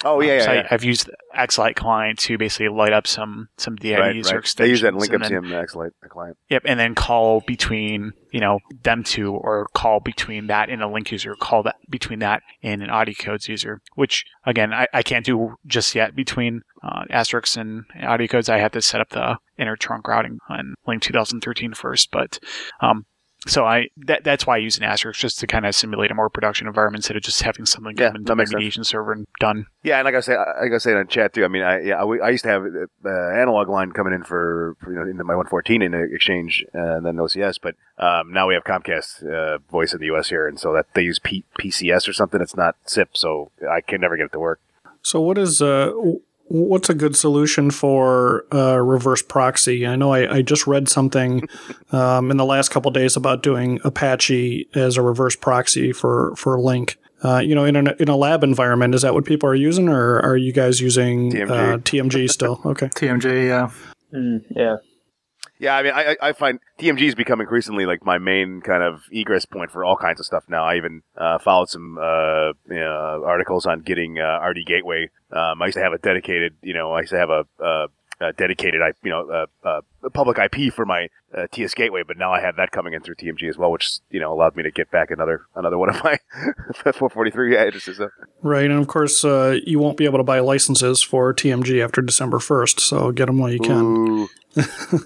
Oh yeah, Um, yeah, so yeah. I, I've used X-Lite client to basically light up some some DIDs right, or right. They use that in and LinkUp then- X-Lite the client. Yep, and then call between you know them two, or call between that and a Lync user, call that between that and an AudioCodes user. Which again, I, I can't do just yet between uh, asterisks and audio codes. I have to set up the inner trunk routing on Lync 2013 first, but um, so I that that's why I use an asterisk just to kind of simulate a more production environment instead of just having something Yeah, come into that my makes sense. mediation server and done. Yeah, and like I say, like I say in the chat too. I mean, I yeah, I, I used to have uh, analog line coming in for, for you know into my 114 in the exchange uh, and then OCS, but um, now we have Comcast uh, voice in the US here, and so that they use P- PCS or something. It's not SIP, so I can never get it to work. So what is uh w- what's a good solution for uh, reverse proxy? I know I, I just read something um, in the last couple days about doing Apache as a reverse proxy for for Lync. Uh, you know, in a in a lab environment, is that what people are using, or are you guys using TMG. Uh, TMG still? Okay. TMG, yeah. Mm, yeah. Yeah, I mean, I, I find TMG has become increasingly like my main kind of egress point for all kinds of stuff now. I even uh, followed some uh, you know, articles on getting uh, RD Gateway. Um, I used to have a dedicated, you know, I used to have a, a dedicated, I you know, uh, uh, public IP for my uh, TS Gateway, but now I have that coming in through TMG as well, which you know allowed me to get back another another one of my 443 addresses. So. Right, and of course, uh, you won't be able to buy licenses for TMG after December first. So get them while you can.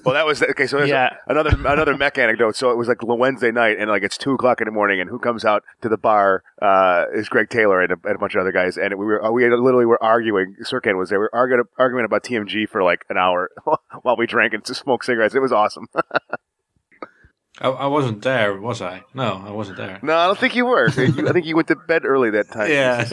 Well, that was okay. So there's Yeah. another another MEC anecdote. So it was like Wednesday night, and like it's two o'clock in the morning, and who comes out to the bar uh, is Greg Taylor and a, and a bunch of other guys, and we were we literally were arguing. Serkan was there. We were arguing arguing about TMG for like an hour while we drank and smoked cigarettes. It was awesome. I, I wasn't there, was I? No, I wasn't there. no, I don't think you were. You- I think you went to bed early that time. Yeah.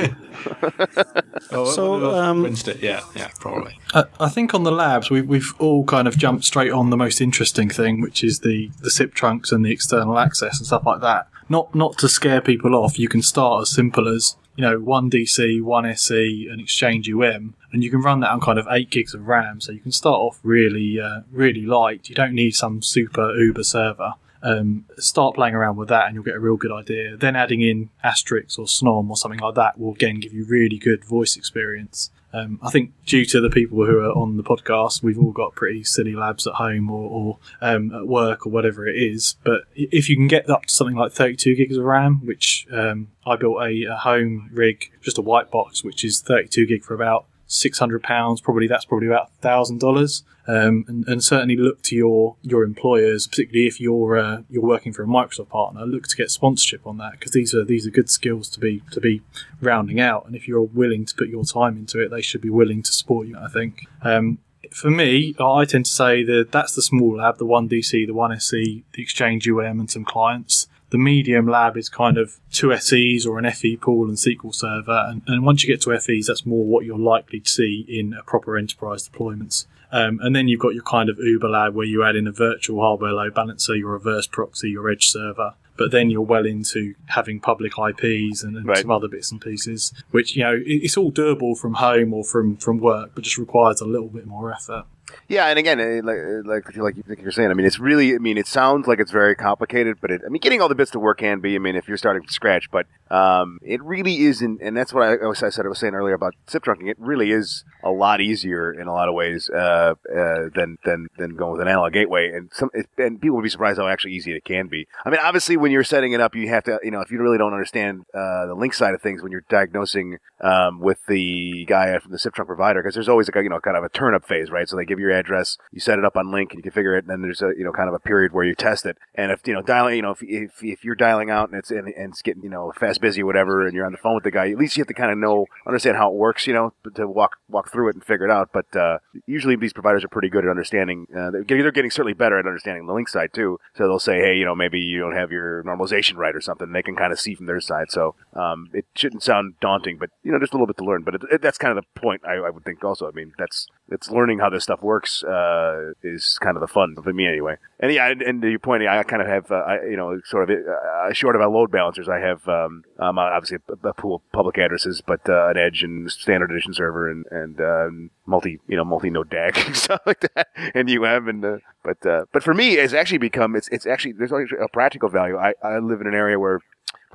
oh, So, um, Wednesday. Yeah, yeah, probably. I, I think on the labs we've we've all kind of jumped straight on the most interesting thing, which is the the SIP trunks and the external access and stuff like that. Not not to scare people off. You can start as simple as you know one DC, one SE, and Exchange UM, and you can run that on kind of eight gigs of RAM. So you can start off really uh, really light. You don't need some super Uber server. Um, start playing around with that and you'll get a real good idea. Then adding in Asterisk or Snom or something like that will again give you really good voice experience. Um, I think due to the people who are on the podcast, we've all got pretty silly labs at home or, or um, at work or whatever it is. But if you can get up to something like 32 gigs of RAM, which um, I built a, a home rig, just a white box, which is 32 gig for about 600 pounds, probably that's probably about thousand dollars. Um, and, and certainly look to your your employers, particularly if you're uh, you're working for a Microsoft partner. Look to get sponsorship on that because these are these are good skills to be to be rounding out. And if you're willing to put your time into it, they should be willing to support you. I think. Um, for me, I tend to say that that's the small lab, the one DC, the one SC, the Exchange UM, and some clients. The medium lab is kind of two SEs or an FE pool and SQL Server, and, and once you get to FEs, that's more what you're likely to see in a proper enterprise deployments. Um, and then you've got your kind of Uber lab where you add in a virtual hardware load balancer, your reverse proxy, your edge server. But then you're well into having public IPs and, and Right. some other bits and pieces, which you know it- it's all doable from home or from from work, but just requires a little bit more effort. Yeah, and again, eh, like eh, like like like you're saying, I mean, it's really, I mean, it sounds like it's very complicated, but it, I mean, getting all the bits to work can be. I mean, if you're starting from scratch, but um, it really isn't, and that's what I, I said I was saying earlier about sip trunking. It really is a lot easier in a lot of ways uh, uh, than than than going with an analog gateway, and some it, and people would be surprised how actually easy it can be. I mean, obviously, when you're setting it up, you have to, you know, if you really don't understand uh, the Lync side of things when you're diagnosing um, with the guy from the sip trunk provider, because there's always a, you know kind of a turn up phase, right? So they give you your address, you set it up on Lync, and you configure it, and then there's a you know kind of a period where you test it. And if you know dialing, you know, if if, if you're dialing out and it's and, and it's getting you know fast busy or whatever, and you're on the phone with the guy, at least you have to kind of know understand how it works, you know, to walk walk through it and figure it out. But uh, usually these providers are pretty good at understanding. Uh, they're getting, they're getting certainly better at understanding the Lync side too. So they'll say, hey, you know, maybe you don't have your normalization right or something. They can kind of see from their side. So um, it shouldn't sound daunting, but you know, just a little bit to learn. But it, it, that's kind of the point. I, I would think also. I mean, that's it's learning how this stuff works uh, is kind of the fun for me anyway. And yeah, and, and to your point, I kind of have, uh, I, you know, sort of uh, short of our load balancers, I have um, um, obviously a, pool of public addresses, but uh, an edge and standard edition server and and um, multi, you know, multi node DAG and stuff like that, and UM and uh, but but for me, it's actually become it's it's actually there's a practical value. I I live in an area where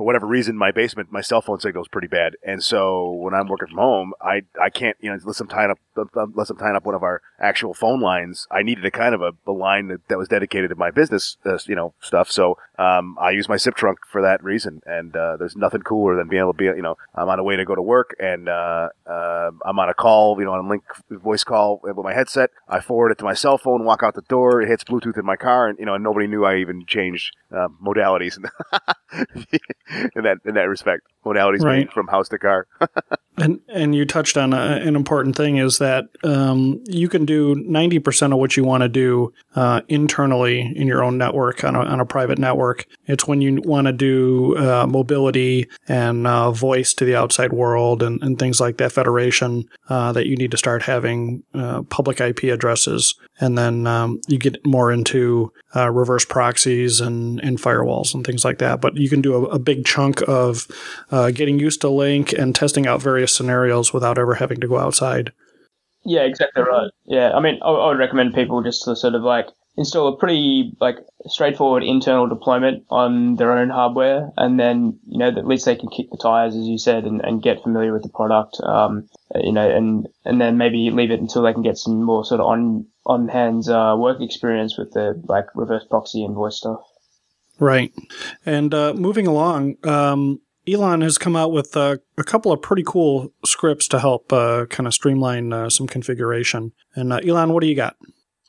for whatever reason, my basement, my cell phone signal is pretty bad, and so when I'm working from home, I I can't, you know, unless I'm tying up unless I'm tying up one of our actual phone lines, I needed a kind of a, a line that, that was dedicated to my business, uh, you know, stuff. So um, I use my SIP trunk for that reason, and uh, there's nothing cooler than being able to be, you know, I'm on a way to go to work, and uh, uh, I'm on a call, you know, on a Lync voice call with my headset. I forward it to my cell phone, walk out the door, it hits Bluetooth in my car, and you know, and nobody knew I even changed uh, modalities in that in that respect. Modalities Right. from house to car. And and you touched on a, an important thing is that um, you can do ninety percent of what you want to do uh, internally in your own network on a, on a private network. It's when you want to do uh, mobility and uh, voice to the outside world and, and things like that, federation, uh, that you need to start having uh, public IP addresses, and then um, you get more into uh, reverse proxies and, and firewalls and things like that. But you can do a, a big chunk of uh, getting used to Lync and testing out various scenarios without ever having to go outside. Yeah, exactly right. Yeah, I mean, I, I would recommend people just to sort of like install a pretty like straightforward internal deployment on their own hardware, and then you know at least they can kick the tires, as you said, and, and get familiar with the product. Um, you know, and and then maybe leave it until they can get some more sort of on on hands uh, work experience with the like reverse proxy and voice stuff. Right. And uh, moving along, um, Elan has come out with uh, a couple of pretty cool scripts to help uh, kind of streamline uh, some configuration. And uh, Elan, what do you got?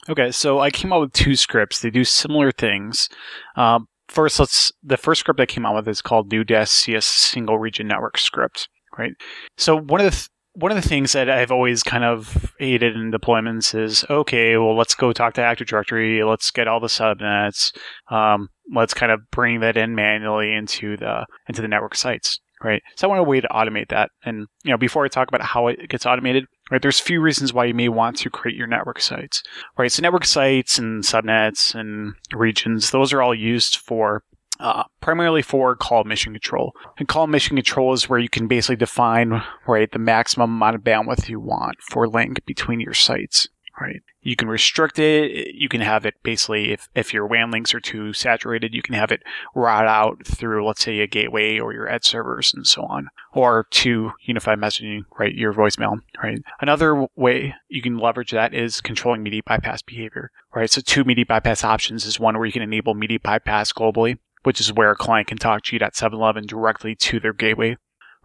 Okay, so I came out with two scripts. They do similar things. Um, first, let's the first script I came out with is called New-CS Single Region Network Script. Right. So one of the th- one of the things that I've always kind of hated in deployments is okay, well, let's go talk to Active Directory. Let's get all the subnets. Um, let's kind of bring that in manually into the into the network sites. Right. So I want a way to automate that. And you know, before I talk about how it gets automated, right, there's a few reasons why you may want to create your network sites. Right. So network sites and subnets and regions, those are all used for uh, primarily for call admission control. And call admission control is where you can basically define right the maximum amount of bandwidth you want for Lync between your sites. Right. You can restrict it. You can have it basically if, if your WAN links are too saturated, you can have it route out through, let's say, a gateway or your edge servers and so on, or to unified messaging, right? Your voicemail, right? Another way you can leverage that is controlling media bypass behavior, right? So two media bypass options is one where you can enable media bypass globally, which is where a client can talk to G.711 directly to their gateway,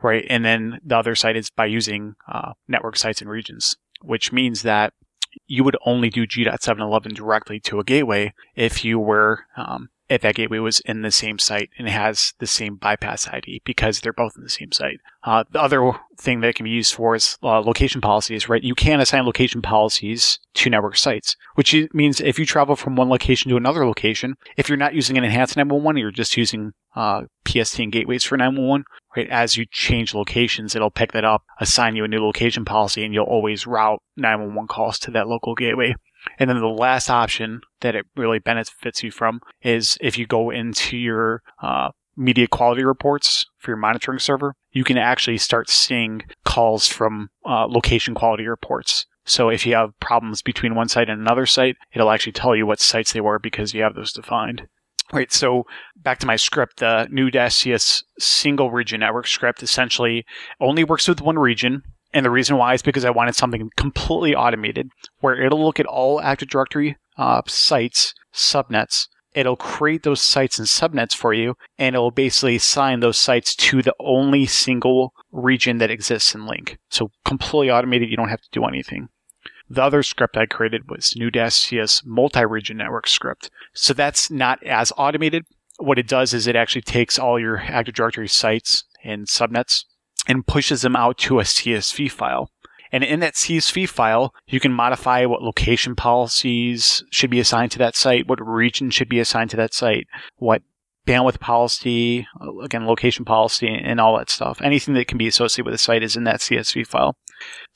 right? And then the other side is by using uh, network sites and regions, which means that you would only do G.711 directly to a gateway if you were um, if that gateway was in the same site and has the same bypass ID because they're both in the same site. Uh, the other thing that it can be used for is uh, location policies, right? You can assign location policies to network sites, which means if you travel from one location to another location, if you're not using an enhanced 911, you're just using uh, PSTN gateways for 911, right? As you change locations, it'll pick that up, assign you a new location policy, and you'll always route 911 calls to that local gateway. And then the last option that it really benefits you from is if you go into your uh, media quality reports for your monitoring server, you can actually start seeing calls from uh, location quality reports. So if you have problems between one site and another site, it'll actually tell you what sites they were because you have those defined. Right, so back to my script, the new SCS single region network script essentially only works with one region, and the reason why is because I wanted something completely automated where it'll look at all Active Directory uh, sites, subnets. It'll create those sites and subnets for you, and it'll basically assign those sites to the only single region that exists in Link. So completely automated, you don't have to do anything. The other script I created was New-CS multi-region network script. So that's not as automated. What it does is it actually takes all your Active Directory sites and subnets and pushes them out to a CSV file. And in that CSV file, you can modify what location policies should be assigned to that site, what region should be assigned to that site, what bandwidth policy, again, location policy, and all that stuff. Anything that can be associated with a site is in that CSV file.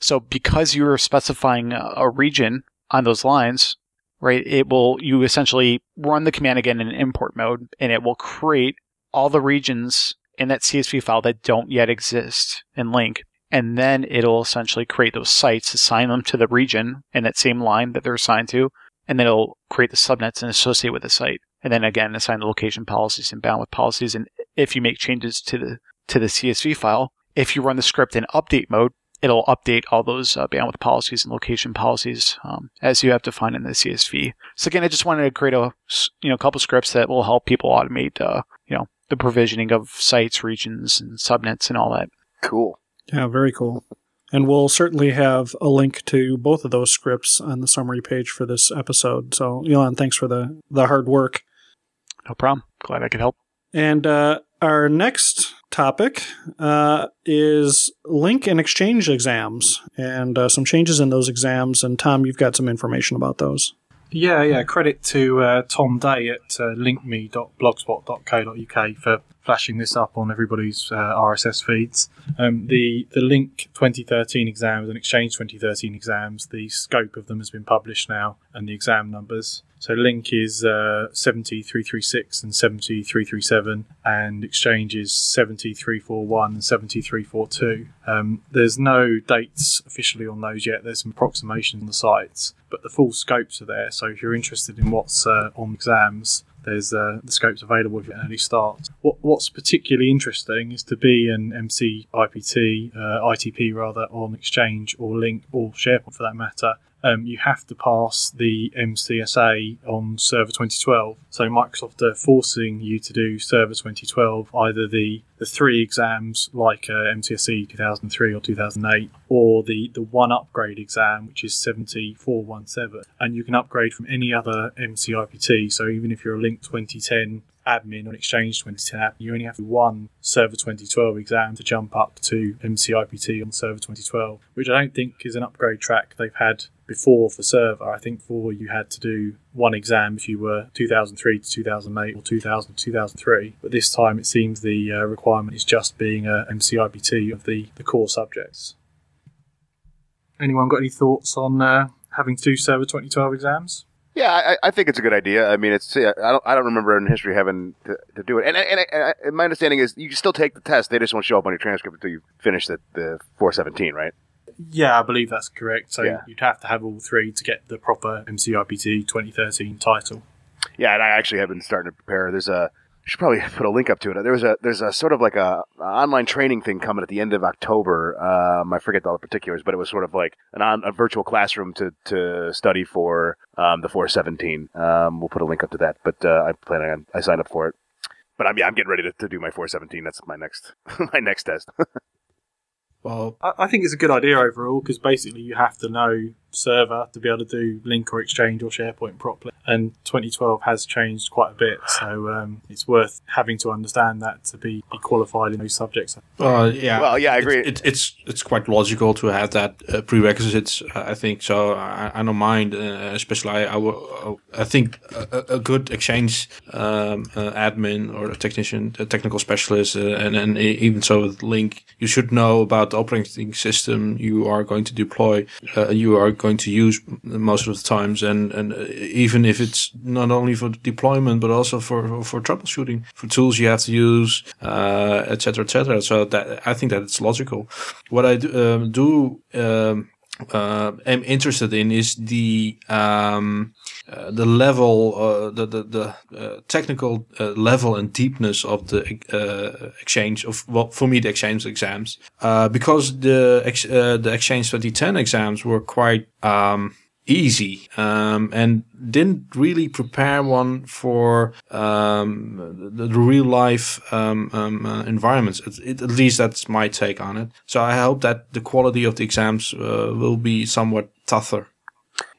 So because you're specifying a region on those lines, right, it will, you essentially run the command again in import mode, and it will create all the regions in that CSV file that don't yet exist in Lync. And then it'll essentially create those sites, assign them to the region in that same line that they're assigned to, and then it'll create the subnets and associate with the site. And then again, assign the location policies and bandwidth policies. And if you make changes to the to the CSV file, if you run the script in update mode, it'll update all those uh, bandwidth policies and location policies um, as you have defined in the CSV. So again, I just wanted to create a you know couple scripts that will help people automate uh, the provisioning of sites, regions, and subnets and all that. Cool. Yeah, very cool. And we'll certainly have a link to both of those scripts on the summary page for this episode. So, Elan, thanks for the, the hard work. No problem. Glad I could help. And uh, our next topic uh, is Lync and exchange exams and uh, some changes in those exams. And Tom, you've got some information about those. Yeah, yeah. Credit to uh, Tom Day at uh, linkme.blogspot.co.uk for flashing this up on everybody's uh, RSS feeds. Um, the the Lync 2013 exams and Exchange 2013 exams, the scope of them has been published now, and the exam numbers. So Lync is uh, 70336 and 70337, and Exchange is 70341 and 70342. Um, there's no dates officially on those yet. There's some approximations on the sites, but the full scopes are there. So if you're interested in what's uh, on exams, there's uh, the scopes available if you early start. What, what's particularly interesting is to be an MC IPT, uh, ITP rather, on Exchange or Lync or SharePoint for that matter. Um, you have to pass the MCSA on Server 2012. So Microsoft are forcing you to do Server 2012, either the, the three exams like uh, MCSE 2003 or 2008, or the, the one upgrade exam, which is 7417. And you can upgrade from any other MCIPT. So even if you're a Lync 2010 admin on Exchange 2010 app, you only have one Server 2012 exam to jump up to MCIPT on Server 2012, which I don't think is an upgrade track they've had before for Server. I think for you had to do one exam if you were 2003 to 2008 or 2000 to 2003, but this time it seems the uh, requirement is just being a MCIPT of the, the core subjects. Anyone got any thoughts on uh, having to do Server 2012 exams? Yeah, I, I think it's a good idea. I mean, it's I don't I don't remember in history having to, to do it, and and, and, and my understanding is you can still take the test. They just won't show up on your transcript until you finish the the 417, right? Yeah, I believe that's correct. So Yeah. you'd have to have all three to get the proper MCIPT 2013 title. Yeah, and I actually have been starting to prepare. There's a I should probably put a link up to it. There was a there's a sort of like a, a online training thing coming at the end of October. Um, I forget all the particulars, but it was sort of like an on, a virtual classroom to to study for um, the 417. Um, we'll put a link up to that, but uh, I'm planning on I signed up for it. But I'm yeah, I'm getting ready to, to do my 417. That's my next my next test. Well, I, think it's a good idea overall because basically you have to know server to be able to do Lync or Exchange or SharePoint properly. And 2012 has changed quite a bit, so um, it's worth having to understand that to be, be qualified in those subjects. Uh, yeah. Well, yeah, I agree. It's it, it's it's quite logical to have that uh, prerequisites. uh, I think so. I, I don't mind, uh, especially I I, will- I think a, a good exchange um, uh, admin or a technician, a technical specialist, uh, and and even so with Lync, you should know about the operating system you are going to deploy. Uh, you are going to use most of the times, and and uh, even if it's not only for deployment but also for for troubleshooting, for tools you have to use, uh, et cetera, et. So that I think that it's logical. What I do, um, do um, uh, am interested in is the um, uh, the level, uh, the the, the uh, technical uh, level and deepness of the uh, exchange of well, for me the exchange exams, because the ex- the exchange 2010 exams were quite um, easy um, and didn't really prepare one for um, the, the real life um, um, uh, environments. At, it, at least that's my take on it. So I hope that the quality of the exams uh, will be somewhat tougher.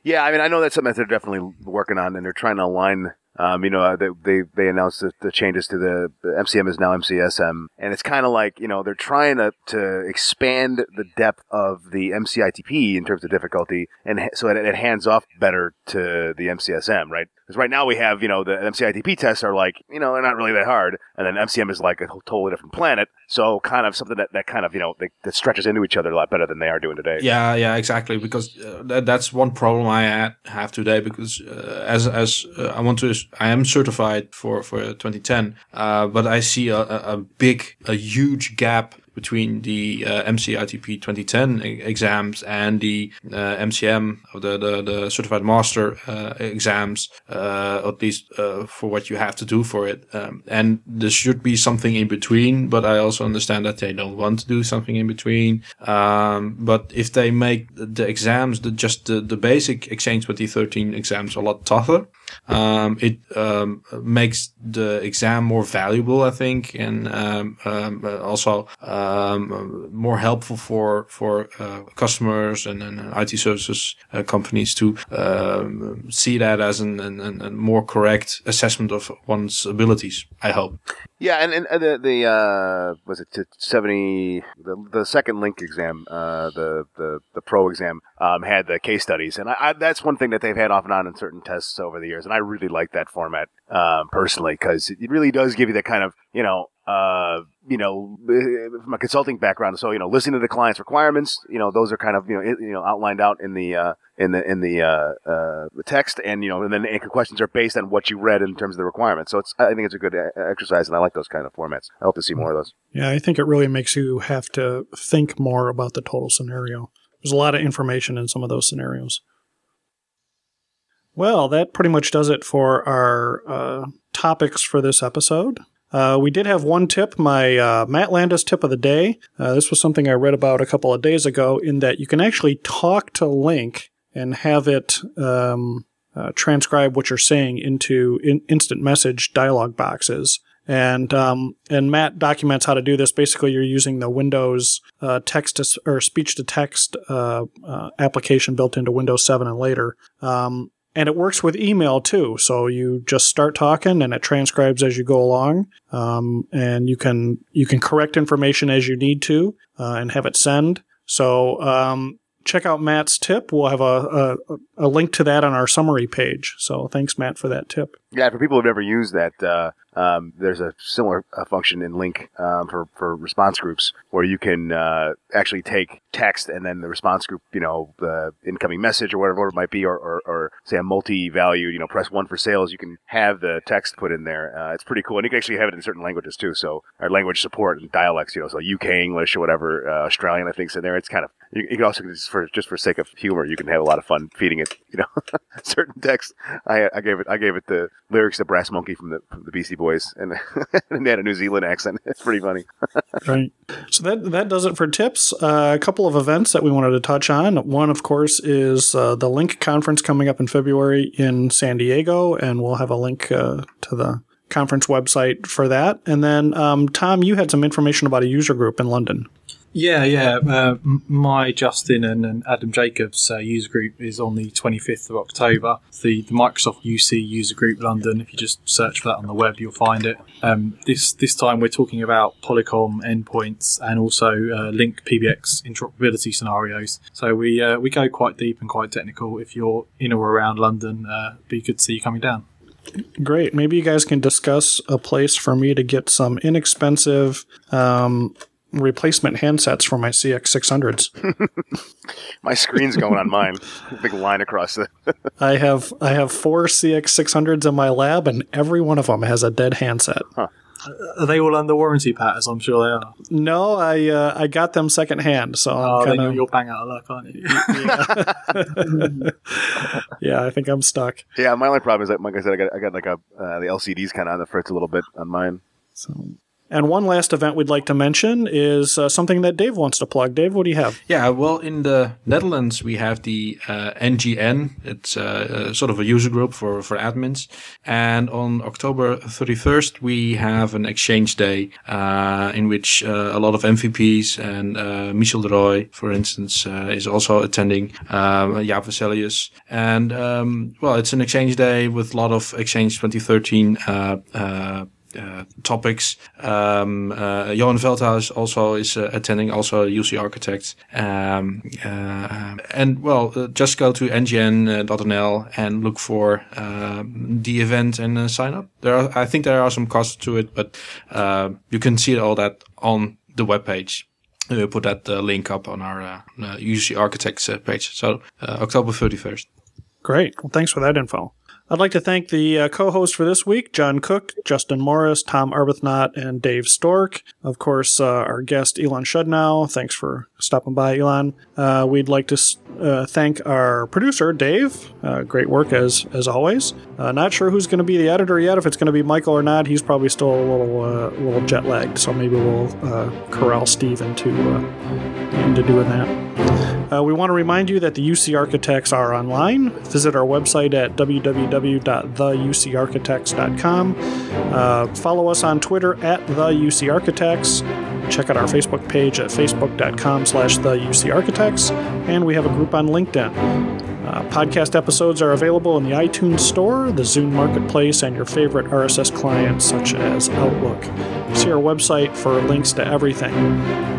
Yeah, I mean, I know that's something that they're definitely working on, and they're trying to align. Um, you know, uh, they they, they announced the, the changes to the, the MCM is now MCSM, and it's kind of like you know they're trying to to expand the depth of the MCITP in terms of difficulty, and so it, it hands off better to the MCSM, right? Because right now we have you know the MCITP tests are like you know they're not really that hard, and then MCM is like a totally different planet, so kind of something that, that kind of you know that, that stretches into each other a lot better than they are doing today. Yeah, yeah, exactly. Because uh, that, that's one problem I had, have today. Because uh, as as uh, I want to, I am certified for for 2010, uh, but I see a, a big, a huge gap between the uh, MCITP 2010 e- exams and the uh, MCM or the, the the certified master uh, exams, uh, at least uh, for what you have to do for it. Um, and there should be something in between, but I also understand that they don't want to do something in between. Um, but if they make the exams, the just the, the basic Exchange 2013 exams a lot tougher, um, it um, makes the exam more valuable, I think, and um, um, uh, also um, more helpful for for uh, customers and, and IT services uh, companies to um, see that as an, an, an, a more correct assessment of one's abilities. I hope. Yeah, and, and uh, the the uh, was it seventy the, the second Lync exam, uh, the the the pro exam um, had the case studies, and I, I, that's one thing that they've had off and on in certain tests over the years, and I really like that format um, personally because it really does give you that kind of you know. Uh, you know, uh, from a consulting background, so you know, listening to the client's requirements, you know, those are kind of you know, you know, outlined out in the uh, in the in the uh, uh, text, and you know, and then the anchor questions are based on what you read in terms of the requirements. So it's, I think it's a good uh, exercise, and I like those kind of formats. I hope to see more of those. Yeah, I think it really makes you have to think more about the total scenario. There's a lot of information in some of those scenarios. Well, that pretty much does it for our uh, topics for this episode. Uh, we did have one tip, my uh, Matt Landis tip of the day. Uh, this was something I read about a couple of days ago, in that you can actually talk to Lync and have it um, uh, transcribe what you're saying into in- instant message dialog boxes. And um, and Matt documents how to do this. Basically, you're using the Windows uh, text to, or speech to text uh, application built into Windows 7 and later. Um, and it works with email too. So you just start talking, and it transcribes as you go along. Um, and you can you can correct information as you need to, uh, and have it send. So um, check out Matt's tip. We'll have a, a a link to that on our summary page. So thanks, Matt, for that tip. Yeah, for people who've never used that, uh, um, there's a similar uh, function in Lync um, for for response groups where you can uh, actually take text and then the response group, you know, the incoming message or whatever it might be, or, or, or say a multi-value, you know, press one for sales. You can have the text put in there. Uh, it's pretty cool, and you can actually have it in certain languages too. So our language support and dialects, you know, so UK English or whatever, uh, Australian, I think's in there. It's kind of you, you can also just for just for sake of humor, you can have a lot of fun feeding it, you know, certain text. I, I gave it I gave it the lyrics to Brass Monkey from the from the Beastie Boys, and, and they had a New Zealand accent. It's pretty funny. right. So that that does it for tips. Uh, a couple of events that we wanted to touch on. One, of course, is uh, the Lync conference coming up in February in San Diego, and we'll have a link uh, to the conference website for that. And then, um, Tom, you had some information about a user group in London. Yeah, yeah. Uh, my Justin and, and Adam Jacobs uh, user group is on the 25th of October. The, the Microsoft UC user group London. If you just search for that on the web, you'll find it. Um, this this time we're talking about Polycom endpoints and also uh, Lync PBX interoperability scenarios. So we uh, we go quite deep and quite technical. If you're in or around London, uh, be good to see you coming down. Great. Maybe you guys can discuss a place for me to get some inexpensive um, replacement handsets for my CX600s. My screen's going on mine. Big line across the. I have I have four CX600s in my lab, and every one of them has a dead handset. Are they all under warranty, Pat? As I'm sure they are. No, I uh, I got them secondhand, so Oh, I'm then kind you're, of you're bang out of luck, aren't you? yeah. I think I'm stuck. yeah, my only problem is that, like I said, I got I got like a uh, the LCD's kind of on the fritz a little bit on mine. So, and one last event we'd like to mention is uh, something that Dave wants to plug. Dave, what do you have? Yeah, well, in the Netherlands, we have the uh, NGN. It's uh, uh, sort of a user group for, for admins. And on October 31st, we have an exchange day uh, in which uh, a lot of MVPs and Michel de Rooij, for instance, is also attending, um, Jaap Wesselius. And, um, well, it's an exchange day with a lot of Exchange 2013 uh, uh, uh, topics. Um, uh, Johan Veldhuis also is uh, attending, also UC architect. Um, uh, and well, uh, just go to ngn.nl and look for um the event and uh, sign up. There are, I think there are some costs to it, but uh, you can see all that on the webpage. We'll put that uh, link up on our uh, uh, UC Architects uh, page. So uh, October 31st. Great. Well, thanks for that info. I'd like to thank the uh, co hosts for this week John Cook, Justin Morris, Tom Arbuthnot, and Dave Stork. Of course, uh, our guest Elan Shudnow. Thanks for stopping by, Elon. Uh, we'd like to uh, thank our producer, Dave. Uh, great work as as always. Uh, not sure who's going to be the editor yet, if it's going to be Michael or not. He's probably still a little, little jet lagged, so maybe we'll corral Steve into, into doing that. Uh, we want to remind you that the UC Architects are online. Visit our website at www.theucarchitects.com. Uh, follow us on Twitter at the UC Architects. Check out our Facebook page at facebook.com slash the UC Architects. And we have a group on LinkedIn. Uh, podcast episodes are available in the iTunes Store, the Zune Marketplace, and your favorite RSS clients such as Outlook. See our website for links to everything.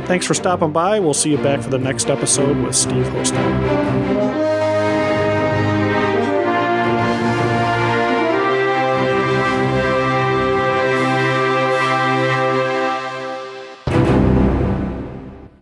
Thanks for stopping by. We'll see you back for the next episode with Steve hosting.